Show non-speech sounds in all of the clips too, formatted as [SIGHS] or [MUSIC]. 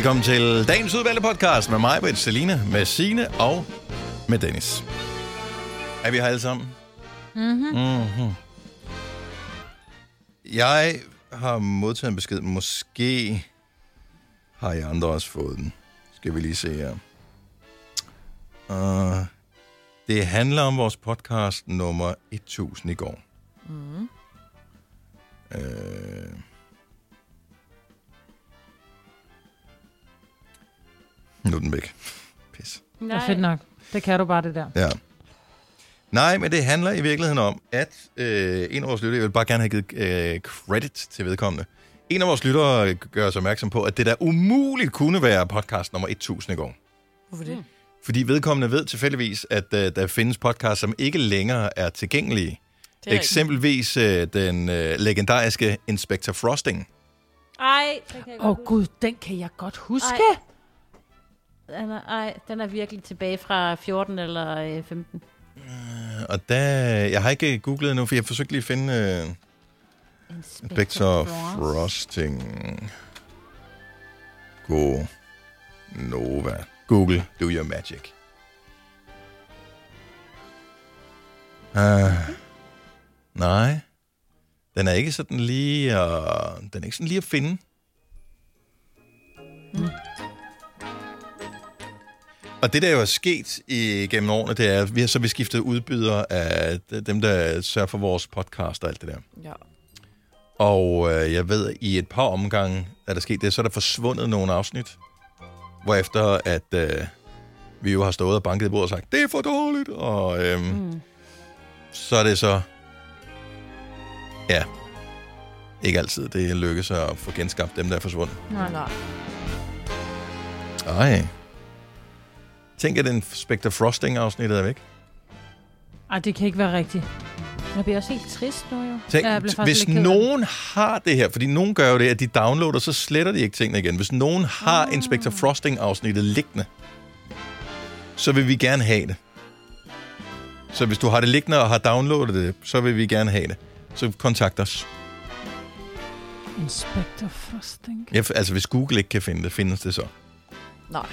Velkommen til dagens udvalgte podcast med mig, Britt, Selina, med Sine og med Dennis. Er vi her alle sammen? Mm-hmm. Mm-hmm. Jeg har modtaget en besked. Måske har I andre også fået den. Skal vi lige se her. Uh, det handler om vores podcast nummer 1000 i går. Mm. Uh, nu er den væk. Pis. Det er fedt nok. Det kan du bare, det der. Ja. Nej, men det handler i virkeligheden om, at øh, en af vores lyttere, jeg vil bare gerne have givet øh, credit til vedkommende, en af vores lyttere gør os opmærksom på, at det der umuligt kunne være podcast nummer 1000 i går. Hvorfor det? Fordi vedkommende ved tilfældigvis, at øh, der findes podcasts, som ikke længere er tilgængelige. Det er Eksempelvis øh, den øh, legendariske Inspector Frosting. Ej, den kan jeg Åh oh, gud, den kan jeg godt huske. Ej. Den er, ej, den er virkelig tilbage fra 14 eller øh, 15. Og der, jeg har ikke googlet nu, for jeg forsøgte lige at finde øh, Inspector Frosting. Go Nova. Google, do your magic. Uh, nej. Den er ikke sådan lige, uh, den er ikke sådan lige at finde. Mm. Og det, der jo er sket i, gennem årene, det er, at vi har så beskiftet udbyder af dem, der sørger for vores podcast og alt det der. Ja. Og øh, jeg ved, at i et par omgange er der sket det, så er der forsvundet nogle afsnit, hvorefter at øh, vi jo har stået og banket i bordet og sagt, det er for dårligt, og øh, mm. så er det så, ja, ikke altid det lykkes at få genskabt dem, der er forsvundet. Nej, nej. Ej. Tænk, at den Spectre Frosting-afsnittet er væk. Ej, det kan ikke være rigtigt. Jeg bliver også helt trist nu, jo. Tænk, jeg hvis nogen har det her, fordi nogen gør jo det, at de downloader, så sletter de ikke tingene igen. Hvis nogen har Ah. Inspector Frosting-afsnittet liggende, så vil vi gerne have det. Så hvis du har det liggende og har downloadet det, så vil vi gerne have det. Så kontakt os. Inspector Frosting. Ja, for- altså, hvis Google ikke kan finde det, findes det så. Nej.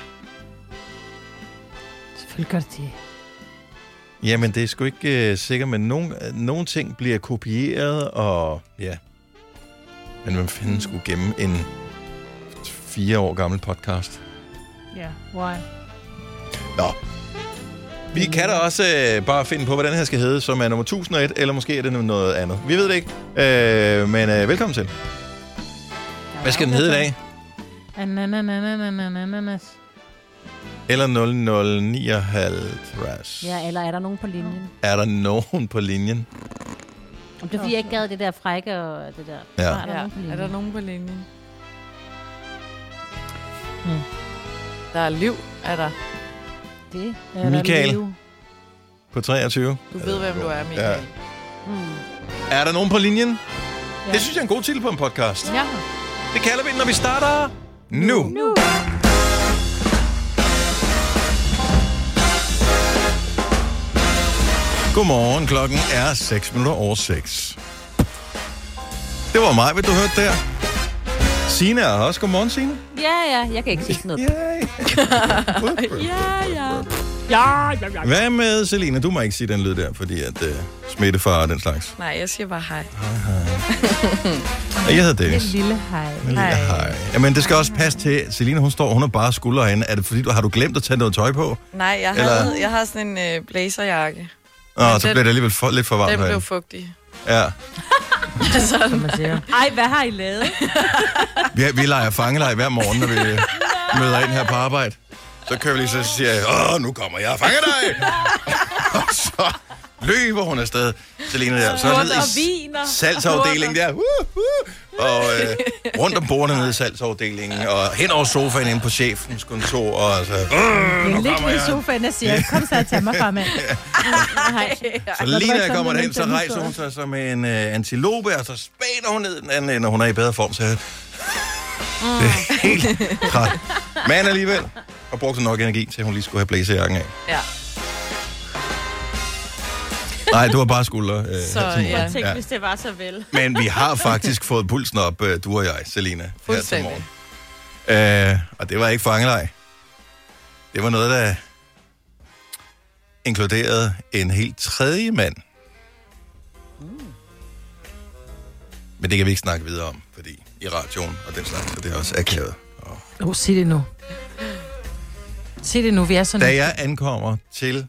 Selvfølgelig gør det det. Jamen, det er sgu ikke uh, sikkert, men nogle, nogle ting bliver kopieret, og ja. Men man fanden skulle gemme en fire år gammel podcast. Ja, why? Nå. Vi kan da også øh, bare finde på, hvad den her skal hedde, som er nummer 1001, eller måske er det noget andet. Vi ved det ikke. Øh, men øh, velkommen til. Hvad skal den hedde i dag? Anananananananas. Eller 0059. Ja, eller er der nogen på linjen? Er der nogen på linjen? Om det er fordi, jeg ikke gad det der frække og det der. Ja. Er der Ja. nogen på linjen? Er der nogen på linjen? Mm. Der er liv, er der. Det Er der Michael. liv? På 23. Du ved, hvem du er, Michael. Ja. Mm. Er der nogen på linjen? Ja. Ja. Det synes jeg er en god titel på en podcast. Ja. Det kalder vi den, når vi starter nu. Nu. Godmorgen, klokken er 6 minutter over 6. Det var mig, hvad du hørte der. Signe er også. Godmorgen, Signe. Ja, ja, jeg kan ikke sige noget. Yay. Ja, [LAUGHS] ja. Ja, ja, ja. Hvad med Selina? Du må ikke sige den lyd der, fordi at uh, smittefar og den slags. Nej, jeg siger bare hej. Og jeg hedder Det Dennis. lille hej. Lille hej. Jamen, det skal også passe til. Selina, hun står, hun har bare skuldre herinde. Er det fordi, du har du glemt at tage noget tøj på? Nej, jeg, Eller- havde, jeg har sådan en øh, blazerjakke. Nå, Men så den- bliver det alligevel for, lidt for varmt Den blev fugtig. Ja. [LAUGHS] Siger. Ej, hvad har I lavet? Vi, vi leger fangelej hver morgen, når vi [LAUGHS] møder ind her på arbejde. Så kører vi lige så siger jeg, åh, nu kommer jeg og fanger dig! [LAUGHS] og så løber hun afsted, Selina der. Så ned og i viner. salgsafdelingen der. Uh, uh, og øh, rundt om bordene nede i salgsafdelingen, og hen over sofaen inde på chefens kontor, og så, uh, Ligge kommer i jeg. sofaen og siger, kom så og tag mig fra, [LAUGHS] mand. Så lige når jeg kommer derhen, så rejser hun sig som en øh, antilope, og så spænder hun ned den anden ende, og hun er i bedre form, så jeg... Det er helt træt. Men alligevel, og brugte nok energi til, at hun lige skulle have blæsejakken af. Ja. Nej, du har bare skuldre. Øh, Så, her til morgen. ja. Hvis det var så vel. [LAUGHS] Men vi har faktisk fået pulsen op, øh, du og jeg, Selina, her til morgen. Øh, og det var ikke fangelej. Det var noget, der inkluderede en helt tredje mand. Men det kan vi ikke snakke videre om, fordi i radioen og den slags, så det er også akavet. Og Åh, oh, sig det nu. Sig det nu, vi er sådan... Da jeg ankommer til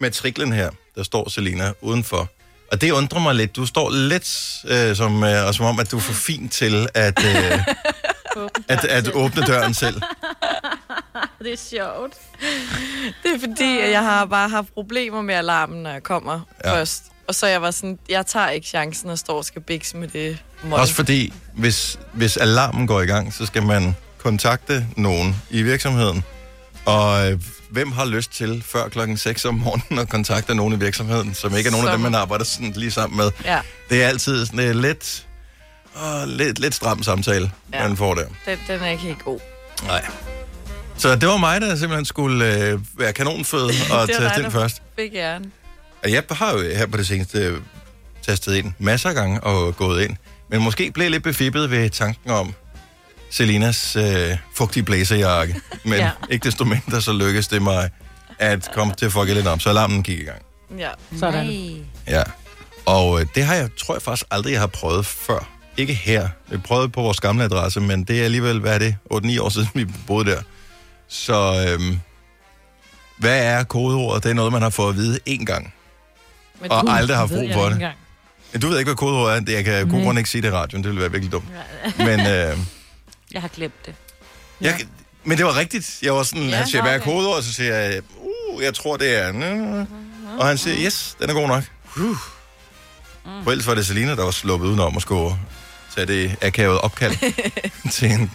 matriklen her, der står Selina udenfor. Og det undrer mig lidt. Du står lidt øh, som, øh, og som om, at du er for fin til at, øh, [LAUGHS] at, at åbne døren selv. [LAUGHS] Det er sjovt. Det er fordi, at jeg har bare haft problemer med alarmen, når jeg kommer Ja. først. Og så jeg var sådan, jeg tager ikke chancen og står og skal bikse med det mål. Også fordi, hvis, hvis alarmen går i gang, så skal man kontakte nogen i virksomheden. Og øh, hvem har lyst til før klokken 6 om morgenen at kontakte nogen i virksomheden, som ikke er nogen af dem, Som- man arbejder sådan lige sammen med? Ja, Det er altid sådan en lidt, åh, lidt, lidt stram samtale, ja. Man får der. den, den er ikke helt god. Nej. Så det var mig, der simpelthen skulle øh, være kanonfød [LAUGHS] og Det var tage dig, der- først. Æren. Og jeg har jo her på det seneste øh, tastet ind masser af gange og gået ind. Men måske blev lidt befippet ved tanken om Selinas øh, fugtige blæserjakke. [LAUGHS] Men ja. Ikke desto mindre, så lykkedes det mig at komme til at fucke lidt om. Så alarmen gik i gang. Ja. Sådan. Nej. Ja. Og øh, det har jeg, tror jeg faktisk aldrig, jeg har prøvet før. Ikke her. Jeg prøvede på vores gamle adresse, men det er alligevel, hvad er det, 8-9 år siden, [LAUGHS] vi boede der. Så øhm, hvad er kodeordet? Det er noget, man har fået at vide én gang. Men Og du, aldrig har brug for det. Men Du ved ikke, hvad kodeordet er. Det- Jeg kan god grund ikke sige det i radioen. Det ville være virkelig dumt. Men, [LAUGHS] øh, Jeg har glemt det. jeg, men det var rigtigt. Jeg var sådan, Ja, han siger, hvad er okay. kodeordet? Så siger jeg, uh, jeg tror, det er... Og han siger, yes, den er god nok. Uh. For ellers var det Selina, der var sluppet udenom at skulle tage det akavet opkald [LAUGHS] til en,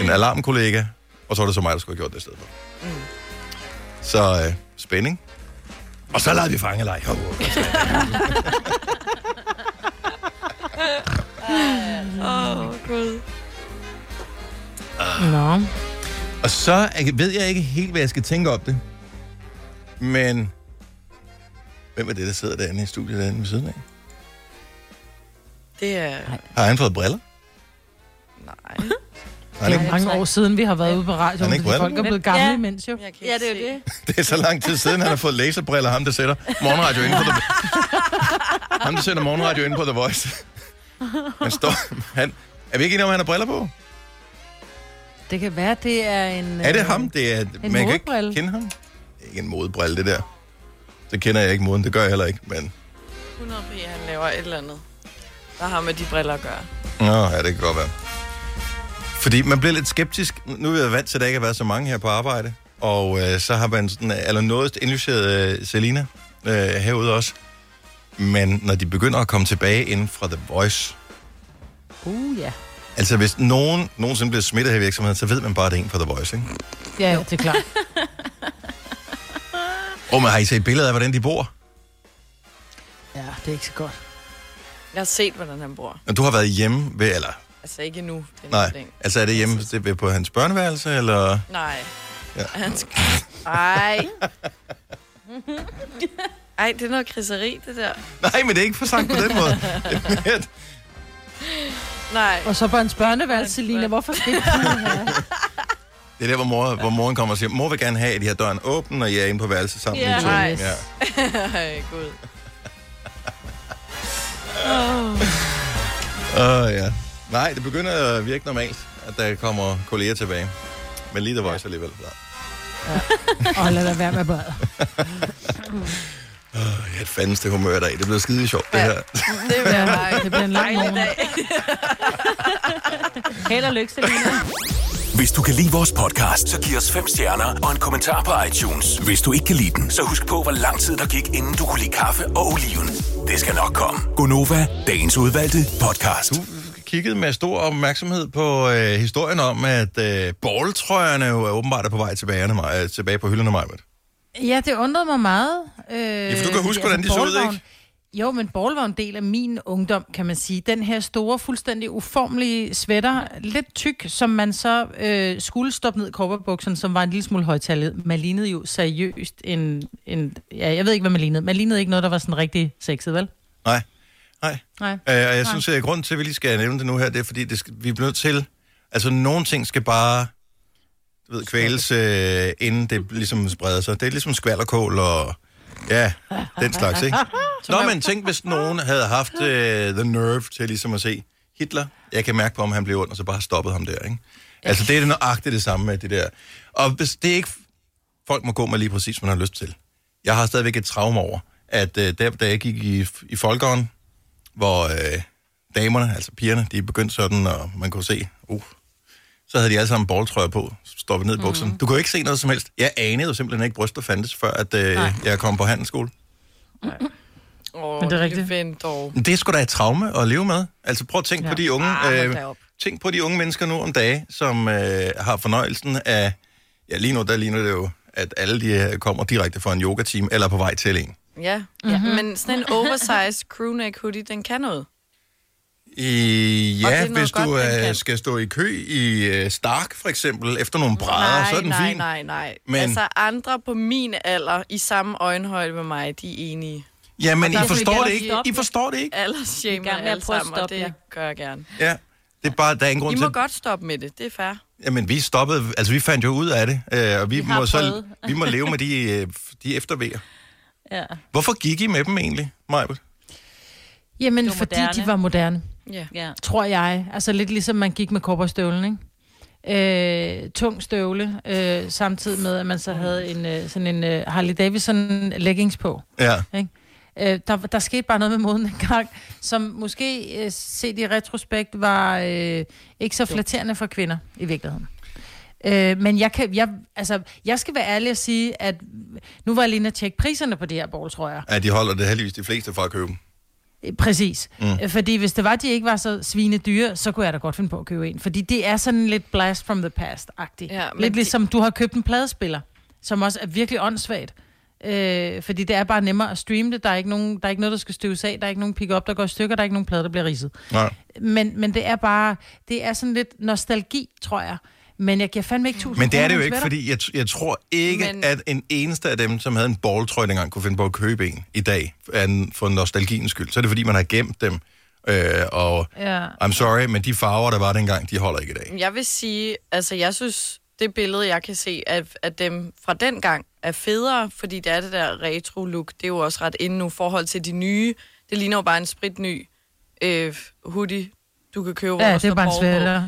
en alarmkollega. Og så var det så mig, der skulle have gjort det i stedet for. Så øh, spænding. Og så lavede vi fangelej. Oh, Åh, oh, [LAUGHS] gud. Nå. Og så ved jeg ikke helt, hvad jeg skal tænke om det. Men hvem er det, der sidder derinde i studiet derinde ved siden af? Det er... Har han fået briller? Nej. [LAUGHS] Det er ikke? mange år siden, vi har været ude på Han radioen, er ikke fordi briller? folk er blevet gamle Ja. imens jo. Ja, det er jo det. Det er så lang tid siden, han har fået laserbriller, ham der sætter morgenradio inde på The Ham der sætter morgenradio inde på The Voice. Han står... Han, er vi ikke enige om, at han har briller på? Det kan være, det er en... Er det øh, ham? Det er, man kan ikke kende ham. Det er ikke en modebrille, det der. Det kender jeg ikke moden, det gør jeg heller ikke, men... 100 p. han laver et eller andet. Der har med de briller at gøre. Nå, ja, det kan godt være. Fordi man bliver lidt skeptisk. Nu er jeg vant til, at der ikke har været så mange her på arbejde. Og øh, så har man sådan allernådest indlyseret øh, Selina øh, herude også. Men når de begynder at komme tilbage inden fra The Voice, Uh, ja. Altså hvis nogen nogensinde bliver smittet her i virksomheden, så ved man bare, at det er en fra The Voice, ikke? Ja, det er klart. [LAUGHS] Og man har I set billeder af, hvordan de bor? Ja, det er ikke så godt. Jeg har set, hvordan han bor. Og du har været hjemme ved, eller... Altså ikke. Det er Nej, længe. altså er det hjemme det er på hans børneværelse, eller... Nej. Ja. Ja. Han skal... [LAUGHS] Ej. [LAUGHS] Ej, det er noget kriseri, det der. Nej, men det er ikke for sagt på den måde. Nej. Og så på hans børneværelse, Selina. Hvorfor skal det her? [LAUGHS] Det er der, hvor, mor, hvor moren kommer og siger, mor vil gerne have, at de har døren åben, og I er inde på værelset sammen. Ja. I to." Nej. ja. [LAUGHS] Ej, gud. Uh, ja. Nej, det begynder at virke normalt, at der kommer kolleger tilbage. Men lige der Voice alligevel. Ja. Og lad da være med bad. [LAUGHS] Jeg er et fandens det humør i dag. Det bliver skide sjovt, det Ja. her. Det vil jeg bare. Det bliver en lang morgen. dag. [LAUGHS] Held og lykke, Selina. Hvis du kan lide vores podcast, så giv os fem stjerner og en kommentar på iTunes. Hvis du ikke kan lide den, så husk på, hvor lang tid der gik, inden du kunne lide kaffe og oliven. Det skal nok komme. Gonova, dagens udvalgte podcast. Du kiggede med stor opmærksomhed på øh, historien om, at øh, balltrøjerne jo er åbenbart er på vej tilbage, mig, tilbage på hylderne, mig. Ja, det undrede mig meget. Øh, Ja, for du kan huske, hvordan de så ud, ikke? Jo, men ball var en del af min ungdom, kan man sige. Den her store, fuldstændig uformelige sweater, lidt tyk, som man så øh, skulle stoppe ned i korperbukserne, som var en lille smule højtallet. Man lignede jo seriøst en, en... Ja, jeg ved ikke, hvad man lignede. Man lignede ikke noget, der var sådan rigtig sexet, vel? Nej, nej. Nej. Øh, og jeg synes, at grunden til, at vi lige skal nævne det nu her, det er, fordi det skal, vi bliver nødt til Altså, nogle ting skal bare ved, kvæles, øh, inden det ligesom spreder sig. Det er ligesom skvallerkål og ja, den slags, ikke? Nå, men tænk, hvis nogen havde haft øh, the nerve til ligesom at se Hitler. Jeg kan mærke på, om han blev ond, og så bare stoppet ham der, ikke? Altså, det er det nøjagtigt det samme med det der. Og hvis det er ikke... Folk må gå med lige præcis, hvad man har lyst til. Jeg har stadigvæk et traume over, at øh, der, da jeg gik i, i folkeånden, hvor øh, damerne, altså pigerne, de begyndte sådan, og man kunne se, uh, så havde de alle sammen balltrøjer på, stoppet ned i bukserne. Mm. Du kunne jo ikke se noget som helst. Jeg anede jo simpelthen ikke, bryster fandtes, før at, øh, jeg kom på handelsskole. Åh, Men det er rigtigt. Ven dog. Det er sgu da et traume at leve med. Altså prøv at tænke ja. på de unge, Ah, øh, tænk på de unge mennesker nu om dage, som øh, har fornøjelsen af, ja lige nu, der ligner det jo, at alle de øh, kommer direkte fra en yoga-team, eller er på vej til en. Ja, ja. men sådan en oversized crewneck hoodie, den kan noget. I, ja, er hvis du godt, den øh, skal stå i kø i øh, Stark, for eksempel, efter nogle brædder, nej, så er den nej, fin. nej, nej. Men- Men... Altså andre på min alder, i samme øjenhøjde med mig, de er enige. Ja, men I forstår jeg det ikke. stoppe I forstår det ikke. I gang med at alle sammen, og stoppe det jer. gør jeg gerne. Ja, det er bare, der er ingen grund I til... må godt stoppe med det, det er fair. Jamen, vi stoppede, altså vi fandt jo ud af det, øh, og vi, Vi må, så, prøvet. vi må leve med de, øh, de eftervejer. Ja. Hvorfor gik I med dem egentlig, Majbert? Jamen, fordi moderne. de var moderne, Ja. ja. tror jeg. Altså lidt ligesom man gik med kopperstøvlen, ikke? Øh, tung støvle, øh, samtidig med, at man så havde en, øh, sådan en øh, Harley Davidson leggings på. Ja. Øh, der, der skete bare noget med moden en gang, som måske øh, set i retrospekt var øh, ikke så flatterende for kvinder i virkeligheden. Øh, men jeg, kan, jeg, altså, jeg skal være ærlig og sige, at nu var jeg lige at tjekke priserne på de her ball, tror jeg. ja, de holder det heldigvis de fleste fra at købe dem. Øh, Præcis. Mm. Fordi hvis det var, de ikke var så svine dyre, så kunne jeg da godt finde på at købe en. Fordi det er sådan lidt blast from the past-agtigt. Ja, lidt de- ligesom du har købt en pladespiller, som også er virkelig åndssvagt. Øh, fordi det er bare nemmere at streame det. Der er ikke, nogen, der er ikke noget, der skal støves af. Der er ikke nogen pick-up, der går i stykker. Der er ikke nogen plade, der bliver ridset. Nej. Men, men det er bare... Det er sådan lidt nostalgi, tror jeg. Men jeg giver fandme ikke tusind Men det er det jo ikke, fordi jeg, jeg tror ikke, Men... At en eneste af dem, som havde en balltrøje dengang, kunne finde på at købe en i dag, en- for nostalgiens skyld. Så er det, fordi man har gemt dem. Øh, og Ja. I'm sorry, men de farver, der var dengang, de holder ikke i dag. Jeg vil sige, altså jeg synes, det billede, jeg kan se af, af dem fra den gang, er federe, fordi det er det der retro-look. Det er jo også ret inde nu i forhold til de nye. Det ligner jo bare en spritny øh, hoodie, du kan købe, hvor Ja, der det er står bare en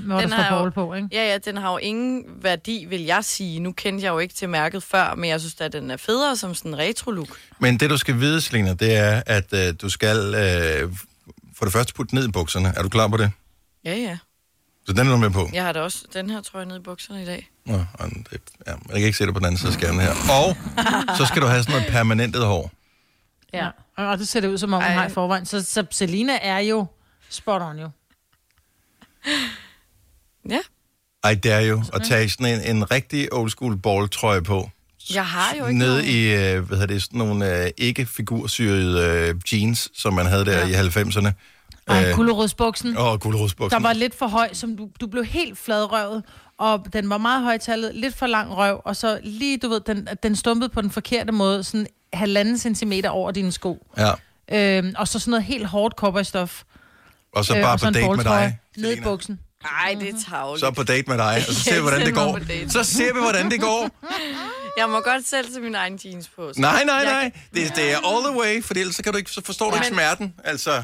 på. hvor der Den står har jo- Paul på, ikke? Ja, ja, den har jo ingen værdi, vil jeg sige. Nu kendte jeg jo ikke til mærket før, men jeg synes at den er federe som sådan en retro-look. Men det, du skal vide, Selina, det er, at øh, du skal øh, for det første putte ned i bukserne. Er du klar på det? Ja, ja. Så den er du med på? Jeg har da også den her trøje nede i bukserne i dag. Nå, og det, ja, jeg kan ikke se det på den anden side af skærmen her. Og så skal du have sådan noget permanentet hår. Ja. Og det ser det ud, som om hun Ej. har i forvejen. Så, så Selina er jo spot on jo. [LAUGHS] Ja, Ej, det er jo at tage sådan en, en rigtig old school balltrøje på. jeg har jo ikke Nede i, øh, hvad hedder det, sådan nogle øh, ikke figursyrede øh, jeans, som man havde der ja. i 90'erne. Ej, Øh, kulderodsbuksen. Og gulerodsbuksen. Der var lidt for høj, som du, du blev helt fladrøvet, og den var meget højtallet, lidt for lang røv, og så lige, du ved, den, den stumpede på den forkerte måde, sådan halvanden centimeter over dine sko. Ja. Øhm, og så sådan noget helt hårdt cowboystof. Og så bare og på date med dig. Ned i buksen. Ej, det er tavligt. Så på date med dig, og så ser vi, hvordan det går. Så ser vi, hvordan det går. Jeg må godt selv til min egen jeans på. så- Nej, nej, nej. Det, det er all the way, for ellers så, kan du ikke, så forstår du ikke smerten. Altså,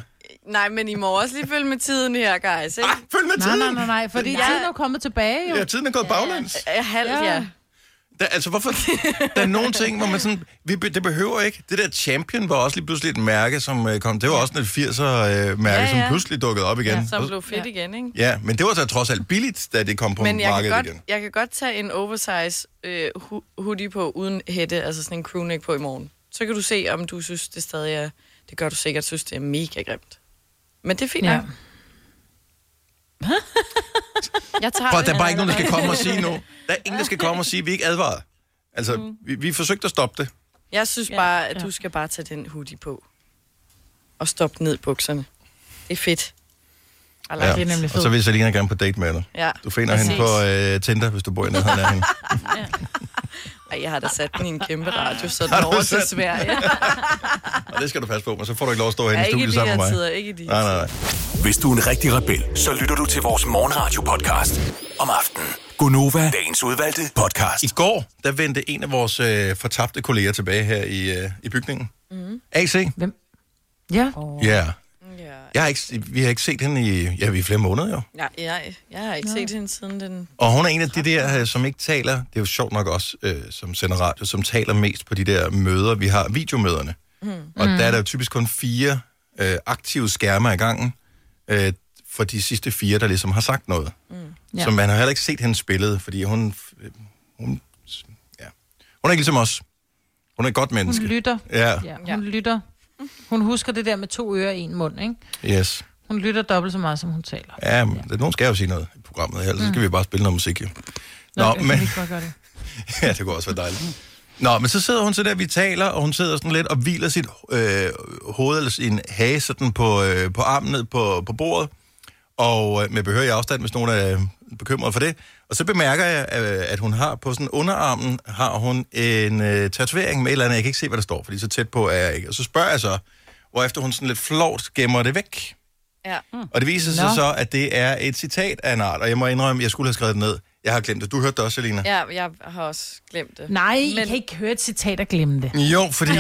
Nej, men I må også lige følge med tiden her, guys. Ikke? ah, følg med Nej, tiden. nej, nej, nej, fordi Ja. tiden er kommet tilbage jo. Ja, tiden er gået baglæns. Ja. Halv, Ja. ja. Der, altså, hvorfor? Der er nogle ting, hvor man sådan... Vi, det behøver ikke. Det der Champion var også lige pludselig et mærke, som øh, kom... Det var også et 80'er-mærke, øh, Ja, som ja. pludselig dukkede op igen. Som blev fedt igen, ikke? Ja, men det var så trods alt billigt, da det kom på Men jeg kan, godt, igen. jeg kan godt tage en oversize øh, hoodie på, uden hætte, altså sådan en crewneck på i morgen. Så kan du se, om du synes, det stadig er... Det gør du sikkert, synes, det er mega grimt. Men det er fint, Ja. ja. [LAUGHS] Jeg tager Prøv, der er bare ikke nogen, der skal komme og sige nu. Der er ingen, der skal [LAUGHS] komme og sige, at vi ikke advarer. Altså, Mm. vi, vi forsøgte at stoppe det. Jeg synes bare, at du skal bare tage den hoodie på. Og stoppe ned i bukserne. Det er fedt. Like Ja. ja. det er nemlig Og fedt. så vil Selina gerne på date med dig. Ja, Du finder præcis. hende på øh, Tinder, hvis du bor i nærheden af hende. [LAUGHS] Ej, jeg har da sat den i en kæmpe radio, så [LAUGHS] den over til? Sverige. [LAUGHS] Og det skal du passe på, men så får du ikke lov at stå Ja, i studiet de sammen med her mig. tider, ikke i de her Nej, nej, nej. Hvis du er en rigtig rebel, så lytter du til vores morgenradio-podcast om aftenen. Gunova, dagens udvalgte podcast. I går, der vendte en af vores øh, fortabte kolleger tilbage her i, øh, i bygningen. Mm. AC? Ja. Ja. Yeah. Ja. Jeg har ikke, vi har ikke set hende i, ja, i flere måneder jo. Ja, jeg, jeg har ikke set hende siden den... Og hun er en af de der, øh, som ikke taler, det er jo sjovt nok også, øh, som sender radio, som taler mest på de der møder, vi har, videomøderne. Mm. Og der er der jo typisk kun fire øh, aktive skærme ad gangen, øh, for de sidste fire, der ligesom har sagt noget. Mm. Ja. Så man har heller ikke set hende spillet, fordi hun, øh, hun, ja. hun er ikke ligesom os. Hun er et godt menneske. Hun lytter. Ja, Ja, hun lytter. Hun husker det der med to ører og en mund, ikke? yes. Hun lytter dobbelt så meget, som hun taler. Ja, men ja. nogen skal jo sige noget i programmet her, ellers mm. skal vi bare spille noget musik, jo. Nå, kan men... ikke gøre det. [LAUGHS] Ja, det kunne også være dejligt. Nå, men så sidder hun så der, vi taler, og hun sidder sådan lidt og hviler sit øh, hoved eller sin hage sådan på, øh, på armen ned på, på bordet, og øh, med behørig afstand, hvis nogen er bekymret for det. Og så bemærker jeg, øh, at hun har på sådan underarmen, har hun en øh, tatovering med et eller andet, jeg kan ikke se, hvad der står, fordi så tæt på er jeg ikke. Og så spørger jeg så, hvorefter hun sådan lidt flot gemmer det væk. Ja. Og det viser sig Nå. så, at det er et citat af en art, og jeg må indrømme, jeg skulle have skrevet det ned. Jeg har glemt det. Du hørte det også, Selina? ja, jeg har også glemt det. Nej, I Men- kan ikke høre et citat og glemme det. Jo, fordi...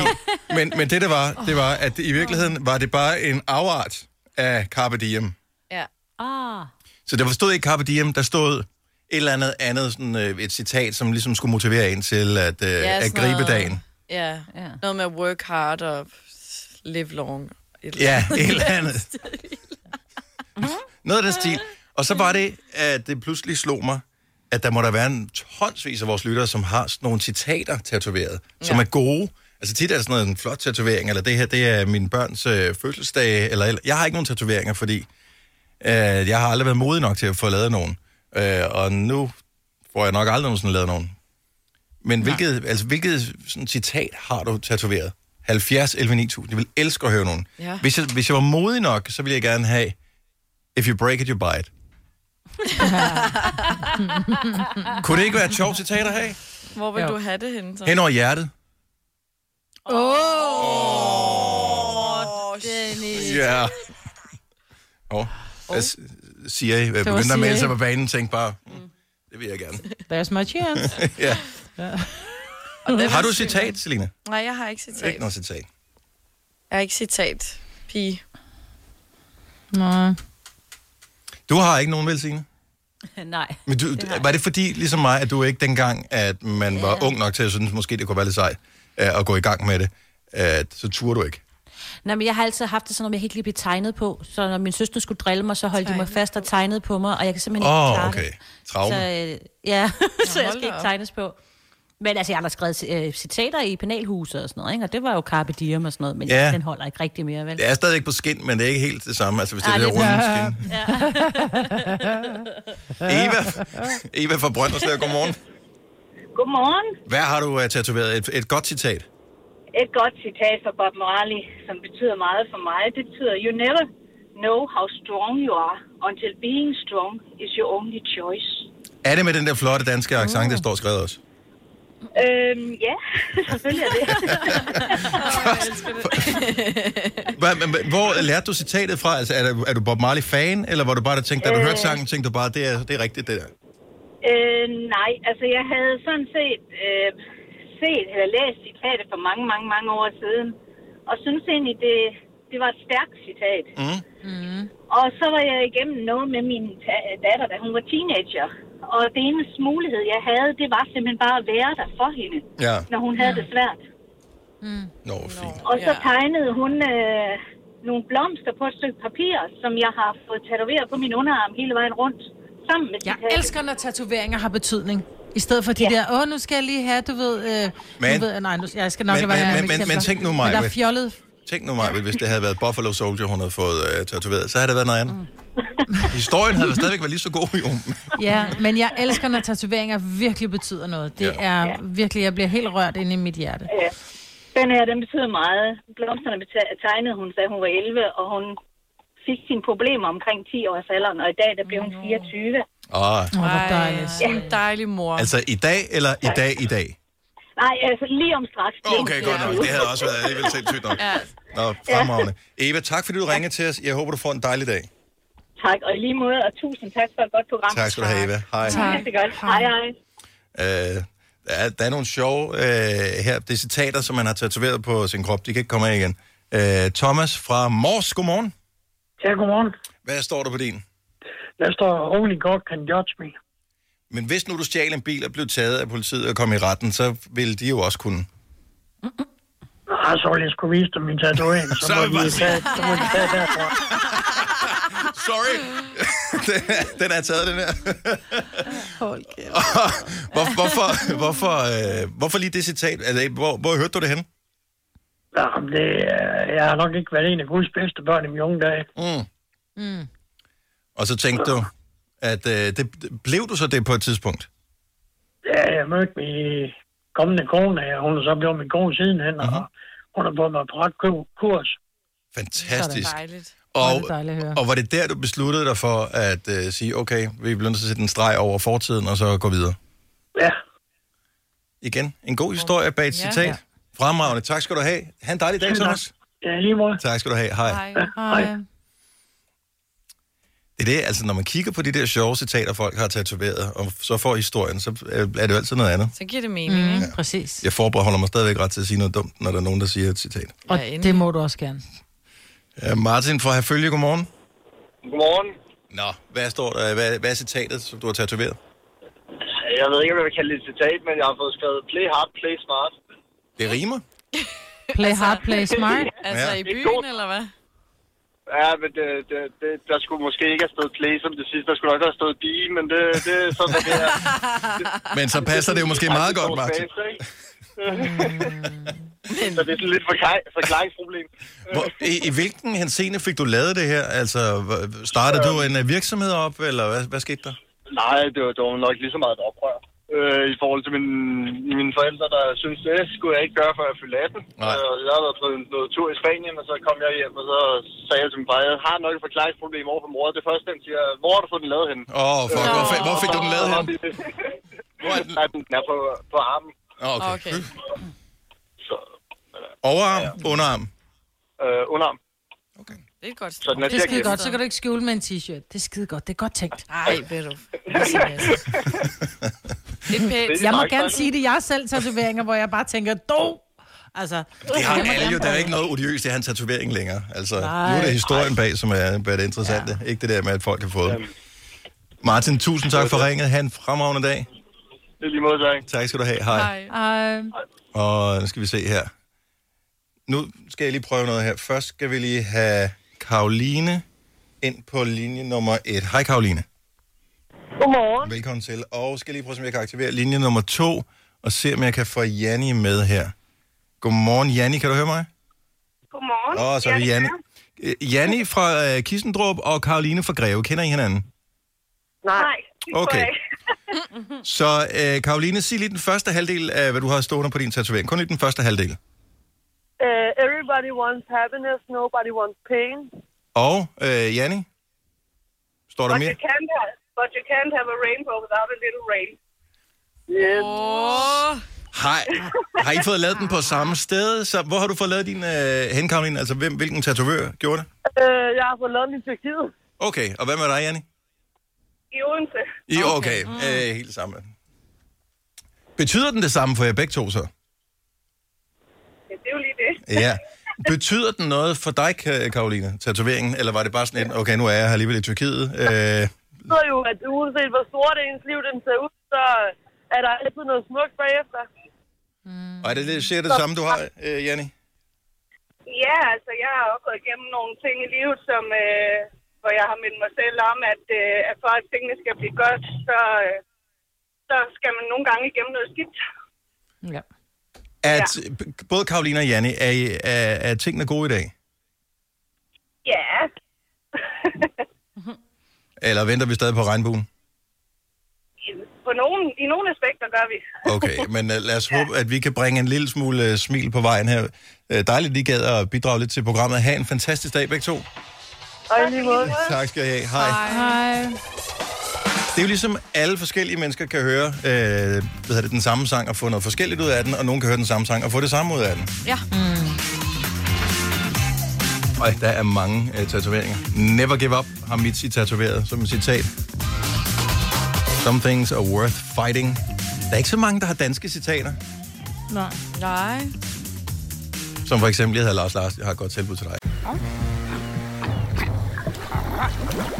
men, men det, det var, det var, at i virkeligheden var det bare en afart af Carpe Diem. Ah, Så der stod ikke Carpe Diem, der stod et eller andet andet, sådan, øh, et citat, som ligesom skulle motivere en til at, øh, ja, at gribe noget- dagen. Ja. Ja. Noget med work hard og live long. Et Ja, et eller andet. [LAUGHS] Noget af den stil. Og så var det, at det pludselig slog mig, at der må der være en tonsvis af vores lyttere, som har sådan nogle citater tatoveret, som Ja. er gode. Altså tit er det sådan noget, en flot tatovering, eller det her, det er min børns øh, fødselsdag, eller, eller jeg har ikke nogen tatoveringer, fordi øh, jeg har aldrig været modig nok til at få lavet nogen. Øh, og nu får jeg nok aldrig nogensinde lavet nogen. Men hvilket, altså, hvilket sådan, citat har du tatoveret? 70, 11, 9000. Jeg vil elske at høre nogen. Ja. Hvis, jeg, hvis jeg var modig nok, så ville jeg gerne have, if you break it, you bite. [LAUGHS] Kunne det ikke være et sjovt citat at have? Hvor vil Jo. du have det henne? Så? Hen over hjertet. Åh! Ja. Åh, hvad s- siger I? Jeg var begyndte at melde Siri. sig på banen og tænkte bare, mm, det vil jeg gerne. There's my chance. [LAUGHS] ja. det Har du citat, Selina? Nej, jeg har ikke citat. Ikke noget citat. Jeg har ikke citat. Pige. Nej. Du har ikke nogen, vel, Signe? [LAUGHS] nej. Men du, Det var det fordi, ligesom mig, at du ikke dengang, at man var Ja. ung nok til at synes, måske det kunne være lidt sejt øh, at gå i gang med det, at så turde du ikke? Nej, men jeg har altid haft det sådan, at jeg kan ikke lige blive tegnet på. Så når min søster skulle drille mig, så holdt de mig Tegnet fast og tegnede på mig, og jeg kan simpelthen Åh, ikke klare oh, okay. det. Traume. Så, øh, ja, [LAUGHS] så jeg skal ikke op. tegnes på. Men altså, jeg har da skrevet øh, citater i penalhuset og sådan noget, ikke? og det var jo Carpe Diem og sådan noget, men Ja. ja. den holder ikke rigtig mere, vel? Det er stadig ikke på skin, men det er ikke helt det samme. Altså, hvis det er Ej, det der det- runde skin. [LAUGHS] Eva, Eva fra Brønderslev, godmorgen. Godmorgen. Hvad har du uh, tatoveret? Et, et godt citat. Et godt citat fra Bob Marley, som betyder meget for mig. Det betyder, you never know how strong you are until being strong is your only choice. Er det med den der flotte danske accent, der står skrevet også? Øhm, ja, [LAUGHS] selvfølgelig er det. [LAUGHS] Men Hvor lærte du citatet fra? Altså, er, du, er du Bob Marley-fan, eller var du bare, der tænkte, da du Øh. hørte sangen, tænkte du bare, det er, det er rigtigt, det der? øh, nej, altså jeg havde sådan set øh, set eller læst citatet for mange, mange, mange år siden. Og synes egentlig, det, det var et stærkt citat. Mm. Og så var jeg igennem noget med min ta- datter, da hun var teenager. Og det eneste mulighed, jeg havde, det var simpelthen bare at være der for hende, Ja, når hun havde det svært. nå, fint. Og så Ja. tegnede hun øh, nogle blomster på et stykke papir, som jeg har fået tatoveret på min underarm hele vejen rundt. Sammen med Jeg citatet. elsker, når tatoveringer har betydning. I stedet for de Ja. der, åh, nu skal jeg lige have, du ved... Øh, Men- nu ved, nej, nu, jeg skal nok Men- være men- med men- men- men tænk nu, Maja, Men der er fjollet. Tænk nu mig, hvis det havde været Buffalo Soldier, hun havde fået uh, tatoveret, så havde det været noget andet. Historien havde [LAUGHS] stadigvæk været lige så god, jo. Ja, men jeg elsker, når tatoveringer virkelig betyder noget. Det Ja. er virkelig, jeg bliver helt rørt inde i mit hjerte. Ja. Den her, den betyder meget. Blomsterne tegnede hun, da hun var 11, og hun fik sine problemer omkring 10 års alderen, og i dag, der blev hun 24. Åh, hvor dejligt. Ej, en dejlig mor. altså i dag eller i dag i dag? Nej, altså lige om straks. Okay, godt nok. Det havde også været alligevel sindssygt nok. Ja. Nå, fremragende. Eva, tak fordi du ringede til os. Jeg håber, du får en dejlig dag. Tak, og i lige måde, og tusind tak for et godt program. Tak skal du have, Eva. Hej. Tak. Det er godt. Hej, hej. Øh, der, er, der er nogle sjove øh, her. Det er citater, som man har tatoveret på sin krop. De kan ikke komme af igen. Øh, Thomas fra Mors, godmorgen. Ja, godmorgen. Hvad står der på din? Der står, only God can judge me. Men hvis nu du stjal en bil og blev taget af politiet og kom i retten, så ville de jo også kunne. Ah, så vil jeg skulle vise dem min tatovering, så, [LAUGHS] Så må bare de tage, så må de tage derfra. [LAUGHS] Sorry. [LAUGHS] den, er, den er taget, den her. Hold kæft. Hvor, hvorfor, hvorfor, øh, hvorfor lige det citat? Altså, hvor, hvor hørte du det hen? Jamen, det, er- jeg har nok ikke været en af Guds bedste børn i mine unge dage. Mm. Mm. Og så tænkte du, at øh, det, blev du så det på et tidspunkt? Ja, jeg mødte min kommende kone, og hun er så blevet min kone sidenhen, Mhm. og hun har fået mig på ret ku- kurs. Fantastisk. Dejligt. Hvor er Og, det dejligt at høre. og var det der, du besluttede dig for at øh, sige, okay, vi bliver nødt til at sætte en streg over fortiden, og så gå videre? Ja, Igen, en god historie bag et Ja. citat. Fremragende. Tak skal du have. Ha' en dejlig dag, Thomas. ja lige måde. Tak skal du have. Hej. Hej. Hej. Det er det, altså når man kigger på de der sjove citater, folk har tatoveret, og så får historien, så øh, er det jo altid noget andet. Så giver det mening, mm. ikke? Mm, præcis. Jeg forbeholder mig stadigvæk ret til at sige noget dumt, når der er nogen, der siger et citat. Og Ja, det må du også gerne. Uh, Martin fra Herfølge, godmorgen. Godmorgen. Nå, hvad står der? Hvad, hvad er citatet, som du har tatoveret? Jeg ved ikke, om jeg vil kalde det et citat, men jeg har fået skrevet play hard, play smart. Det rimer. Play hard, play [LAUGHS] smart. Altså Ja. i Det er byen, eller hvad? Ja, men det, det, det, der skulle måske ikke have stået play som det sidste. Der skulle nok have stået be, men det, det er sådan, det er. [LAUGHS] Men så passer det jo måske meget godt, Martin. [LAUGHS] [LAUGHS] Så det er sådan lidt forklaringsproblem. Hvor, i, I hvilken henseende fik du lavet det her? Altså, startede du en øh, virksomhed op, eller hvad, hvad skete der? Nej, det var, det var nok lige så meget et oprør. Øh, I forhold til min, mine forældre, der synes, det skulle jeg ikke gøre, før jeg fyldte 18. Nej. Øh, jeg havde været på en- noget tur i Spanien, og så kom jeg hjem, og så sagde jeg til min far, jeg har nok et forklaringsproblem over for mor. Det første, han siger, hvor har du fået den lavet henne? Åh, oh, fuck, hvor, fik- hvor fik du den lavet hen? [LAUGHS] Hvor er den? Nej, den er på, på armen. Okay. Okay. Så, Overarm, underarm. øh, underarm. Okay. Det er godt Så den er Det er skide godt, så kan du ikke skjule med en t-shirt. Det er skide godt, det er godt tænkt. Ej, ved du. [LAUGHS] Det er pænt. Jeg må Nej, gerne sige det, jeg har selv tatoveringer, hvor jeg bare tænker, dog! Altså, Det har alle jo. Der er ikke noget odiøst i hans tatovering længere. Altså, Nej. nu er det historien bag, som er, hvad er det interessante. Ja. Ikke det der med, at folk har fået. Martin, tusind tak for ringet. Ha' en fremragende dag. Det er lige måde, tak. Tak skal du have. Hej. Hej. Ej, Og nu skal vi se her. Nu skal jeg lige prøve noget her. Først skal vi lige have Karoline ind på linje nummer et. Hej Karoline. Godmorgen. Velkommen til. Og skal lige prøve, om jeg kan aktivere linje nummer to, og se, om jeg kan få Janni med her. Godmorgen, Janni. Kan du høre mig? Godmorgen. Åh, oh, så er det Ja, Janni. Janni fra øh, Kissendrup og Karoline fra Greve. Kender I hinanden? Nej. Okay. Så øh, Karoline, sig lige den første halvdel af, hvad du har stående på din tatovering. Kun lige den første halvdel. Uh, everybody wants happiness, nobody wants pain. Og øh, Janni? Står der But mere? you, can't have, but you can't have a rainbow without a little rain. Yes. Åh, Har, har I fået lavet den på samme sted? Så hvor har du fået lavet din øh, hen, Karoline? Altså, hvem, hvilken tatovør gjorde det? Uh, jeg har fået lavet min Tyrkiet. Okay, og hvad med dig, Janni? I Odense. I, okay, okay. Øh, helt samme. Betyder den det samme for jer begge to, så? [LAUGHS] Ja, det er. Betyder den noget for dig, Ka- Karoline, tatoveringen? Eller var det bare sådan en, okay, nu er jeg her alligevel i Tyrkiet? [LAUGHS] Øh, Det betyder jo, at uanset hvor stort ens liv den ser ud, så er der altid noget smukt bagefter. og er det, det, siger det samme, du har, øh, Janni? Ja, altså, jeg har også gået igennem nogle ting i livet, som, øh, hvor jeg har mindet mig selv om, at, øh, at for at tingene skal blive godt, så, øh, så skal man nogle gange igennem noget skidt. ja. At b- både Karoline og Janni, er, er, er tingene gode i dag? Ja. [LAUGHS] Eller venter vi stadig på regnbuen? På nogle, I nogle aspekter gør vi. [LAUGHS] Okay, men uh, lad os håbe, at vi kan bringe en lille smule uh, smil på vejen her. Uh, dejligt, I gad at bidrage lidt til programmet. Ha' en fantastisk dag begge to. Og i lige måde. Tak skal I have. Hej. Hej. Er jo ligesom, alle forskellige mennesker kan høre øh, hvad hedder det, den samme sang og få noget forskelligt ud af den, og nogen kan høre den samme sang og få det samme ud af den. Ja. Og der er mange øh, tatoveringer. Never give up har Mitzi tatoveret som et citat. Some things are worth fighting. Der er ikke så mange, der har danske citater. Nej. Nej. Som for eksempel, jeg hedder Lars Lars, jeg har et godt tilbud til dig. Oyster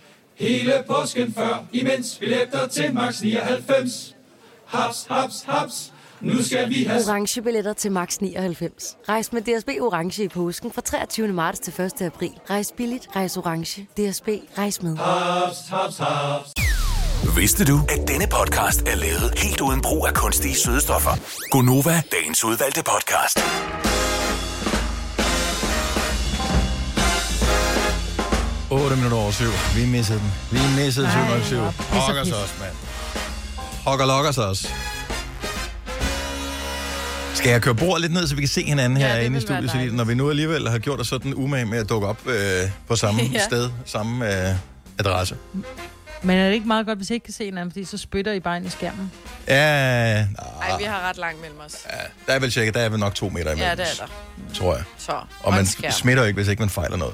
Hele påsken før, imens billetter til max 99. Haps, haps, haps. Nu skal vi have... Orange billetter til max 99. Rejs med DSB Orange i påsken fra 23. marts til 1. april. Rejs billigt, rejs orange. DSB, rejs med. Haps, haps, haps. Vidste du, at denne podcast er lavet helt uden brug af kunstige sødestoffer? Gonova, dagens udvalgte podcast. 8 minutter over 7. Vi missede den. Vi missede Nej, 707. hvor pis og Hokker pis. os, mand. Hokker lokker sig også. Skal jeg køre bordet lidt ned, så vi kan se hinanden Ja, herinde i studiet, fordi når vi nu alligevel har gjort os sådan umage med at dukke op øh, på samme [LAUGHS] Ja. sted, samme øh, adresse. Men er det ikke meget godt, hvis I ikke kan se hinanden, fordi så spytter I bare ind i skærmen? Ja, Ej, vi har ret langt mellem os. ja, der er vel cirka, der er vel nok to meter imellem Ja, det er os, der. tror jeg. Så, Og man skærm. smitter jo ikke, hvis ikke man fejler noget.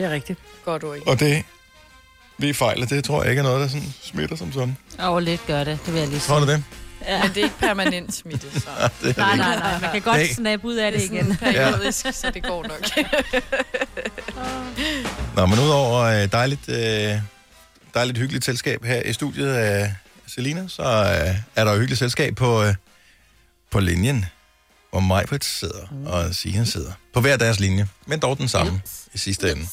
Det er rigtigt. Godt ord. Og det, vi fejler, det tror jeg ikke er noget, der sådan smitter som sådan. Åh, oh, lidt gør det, det vil jeg lige sige. Tror du det? Ja. Men det er ikke permanent smitte, så. [LAUGHS] det er Nej, det nej, ikke. nej, man kan godt Hey. snappe ud af det Det er igen. sådan periodisk, så det går nok. [LAUGHS] Nå, men udover øh, dejligt, øh, dejligt hyggeligt selskab her i studiet af Selina, så øh, er der jo hyggeligt selskab på, på linjen, hvor Majbrit sidder mm. og Sian sidder. På hver deres linje, men dog den samme i sidste ende.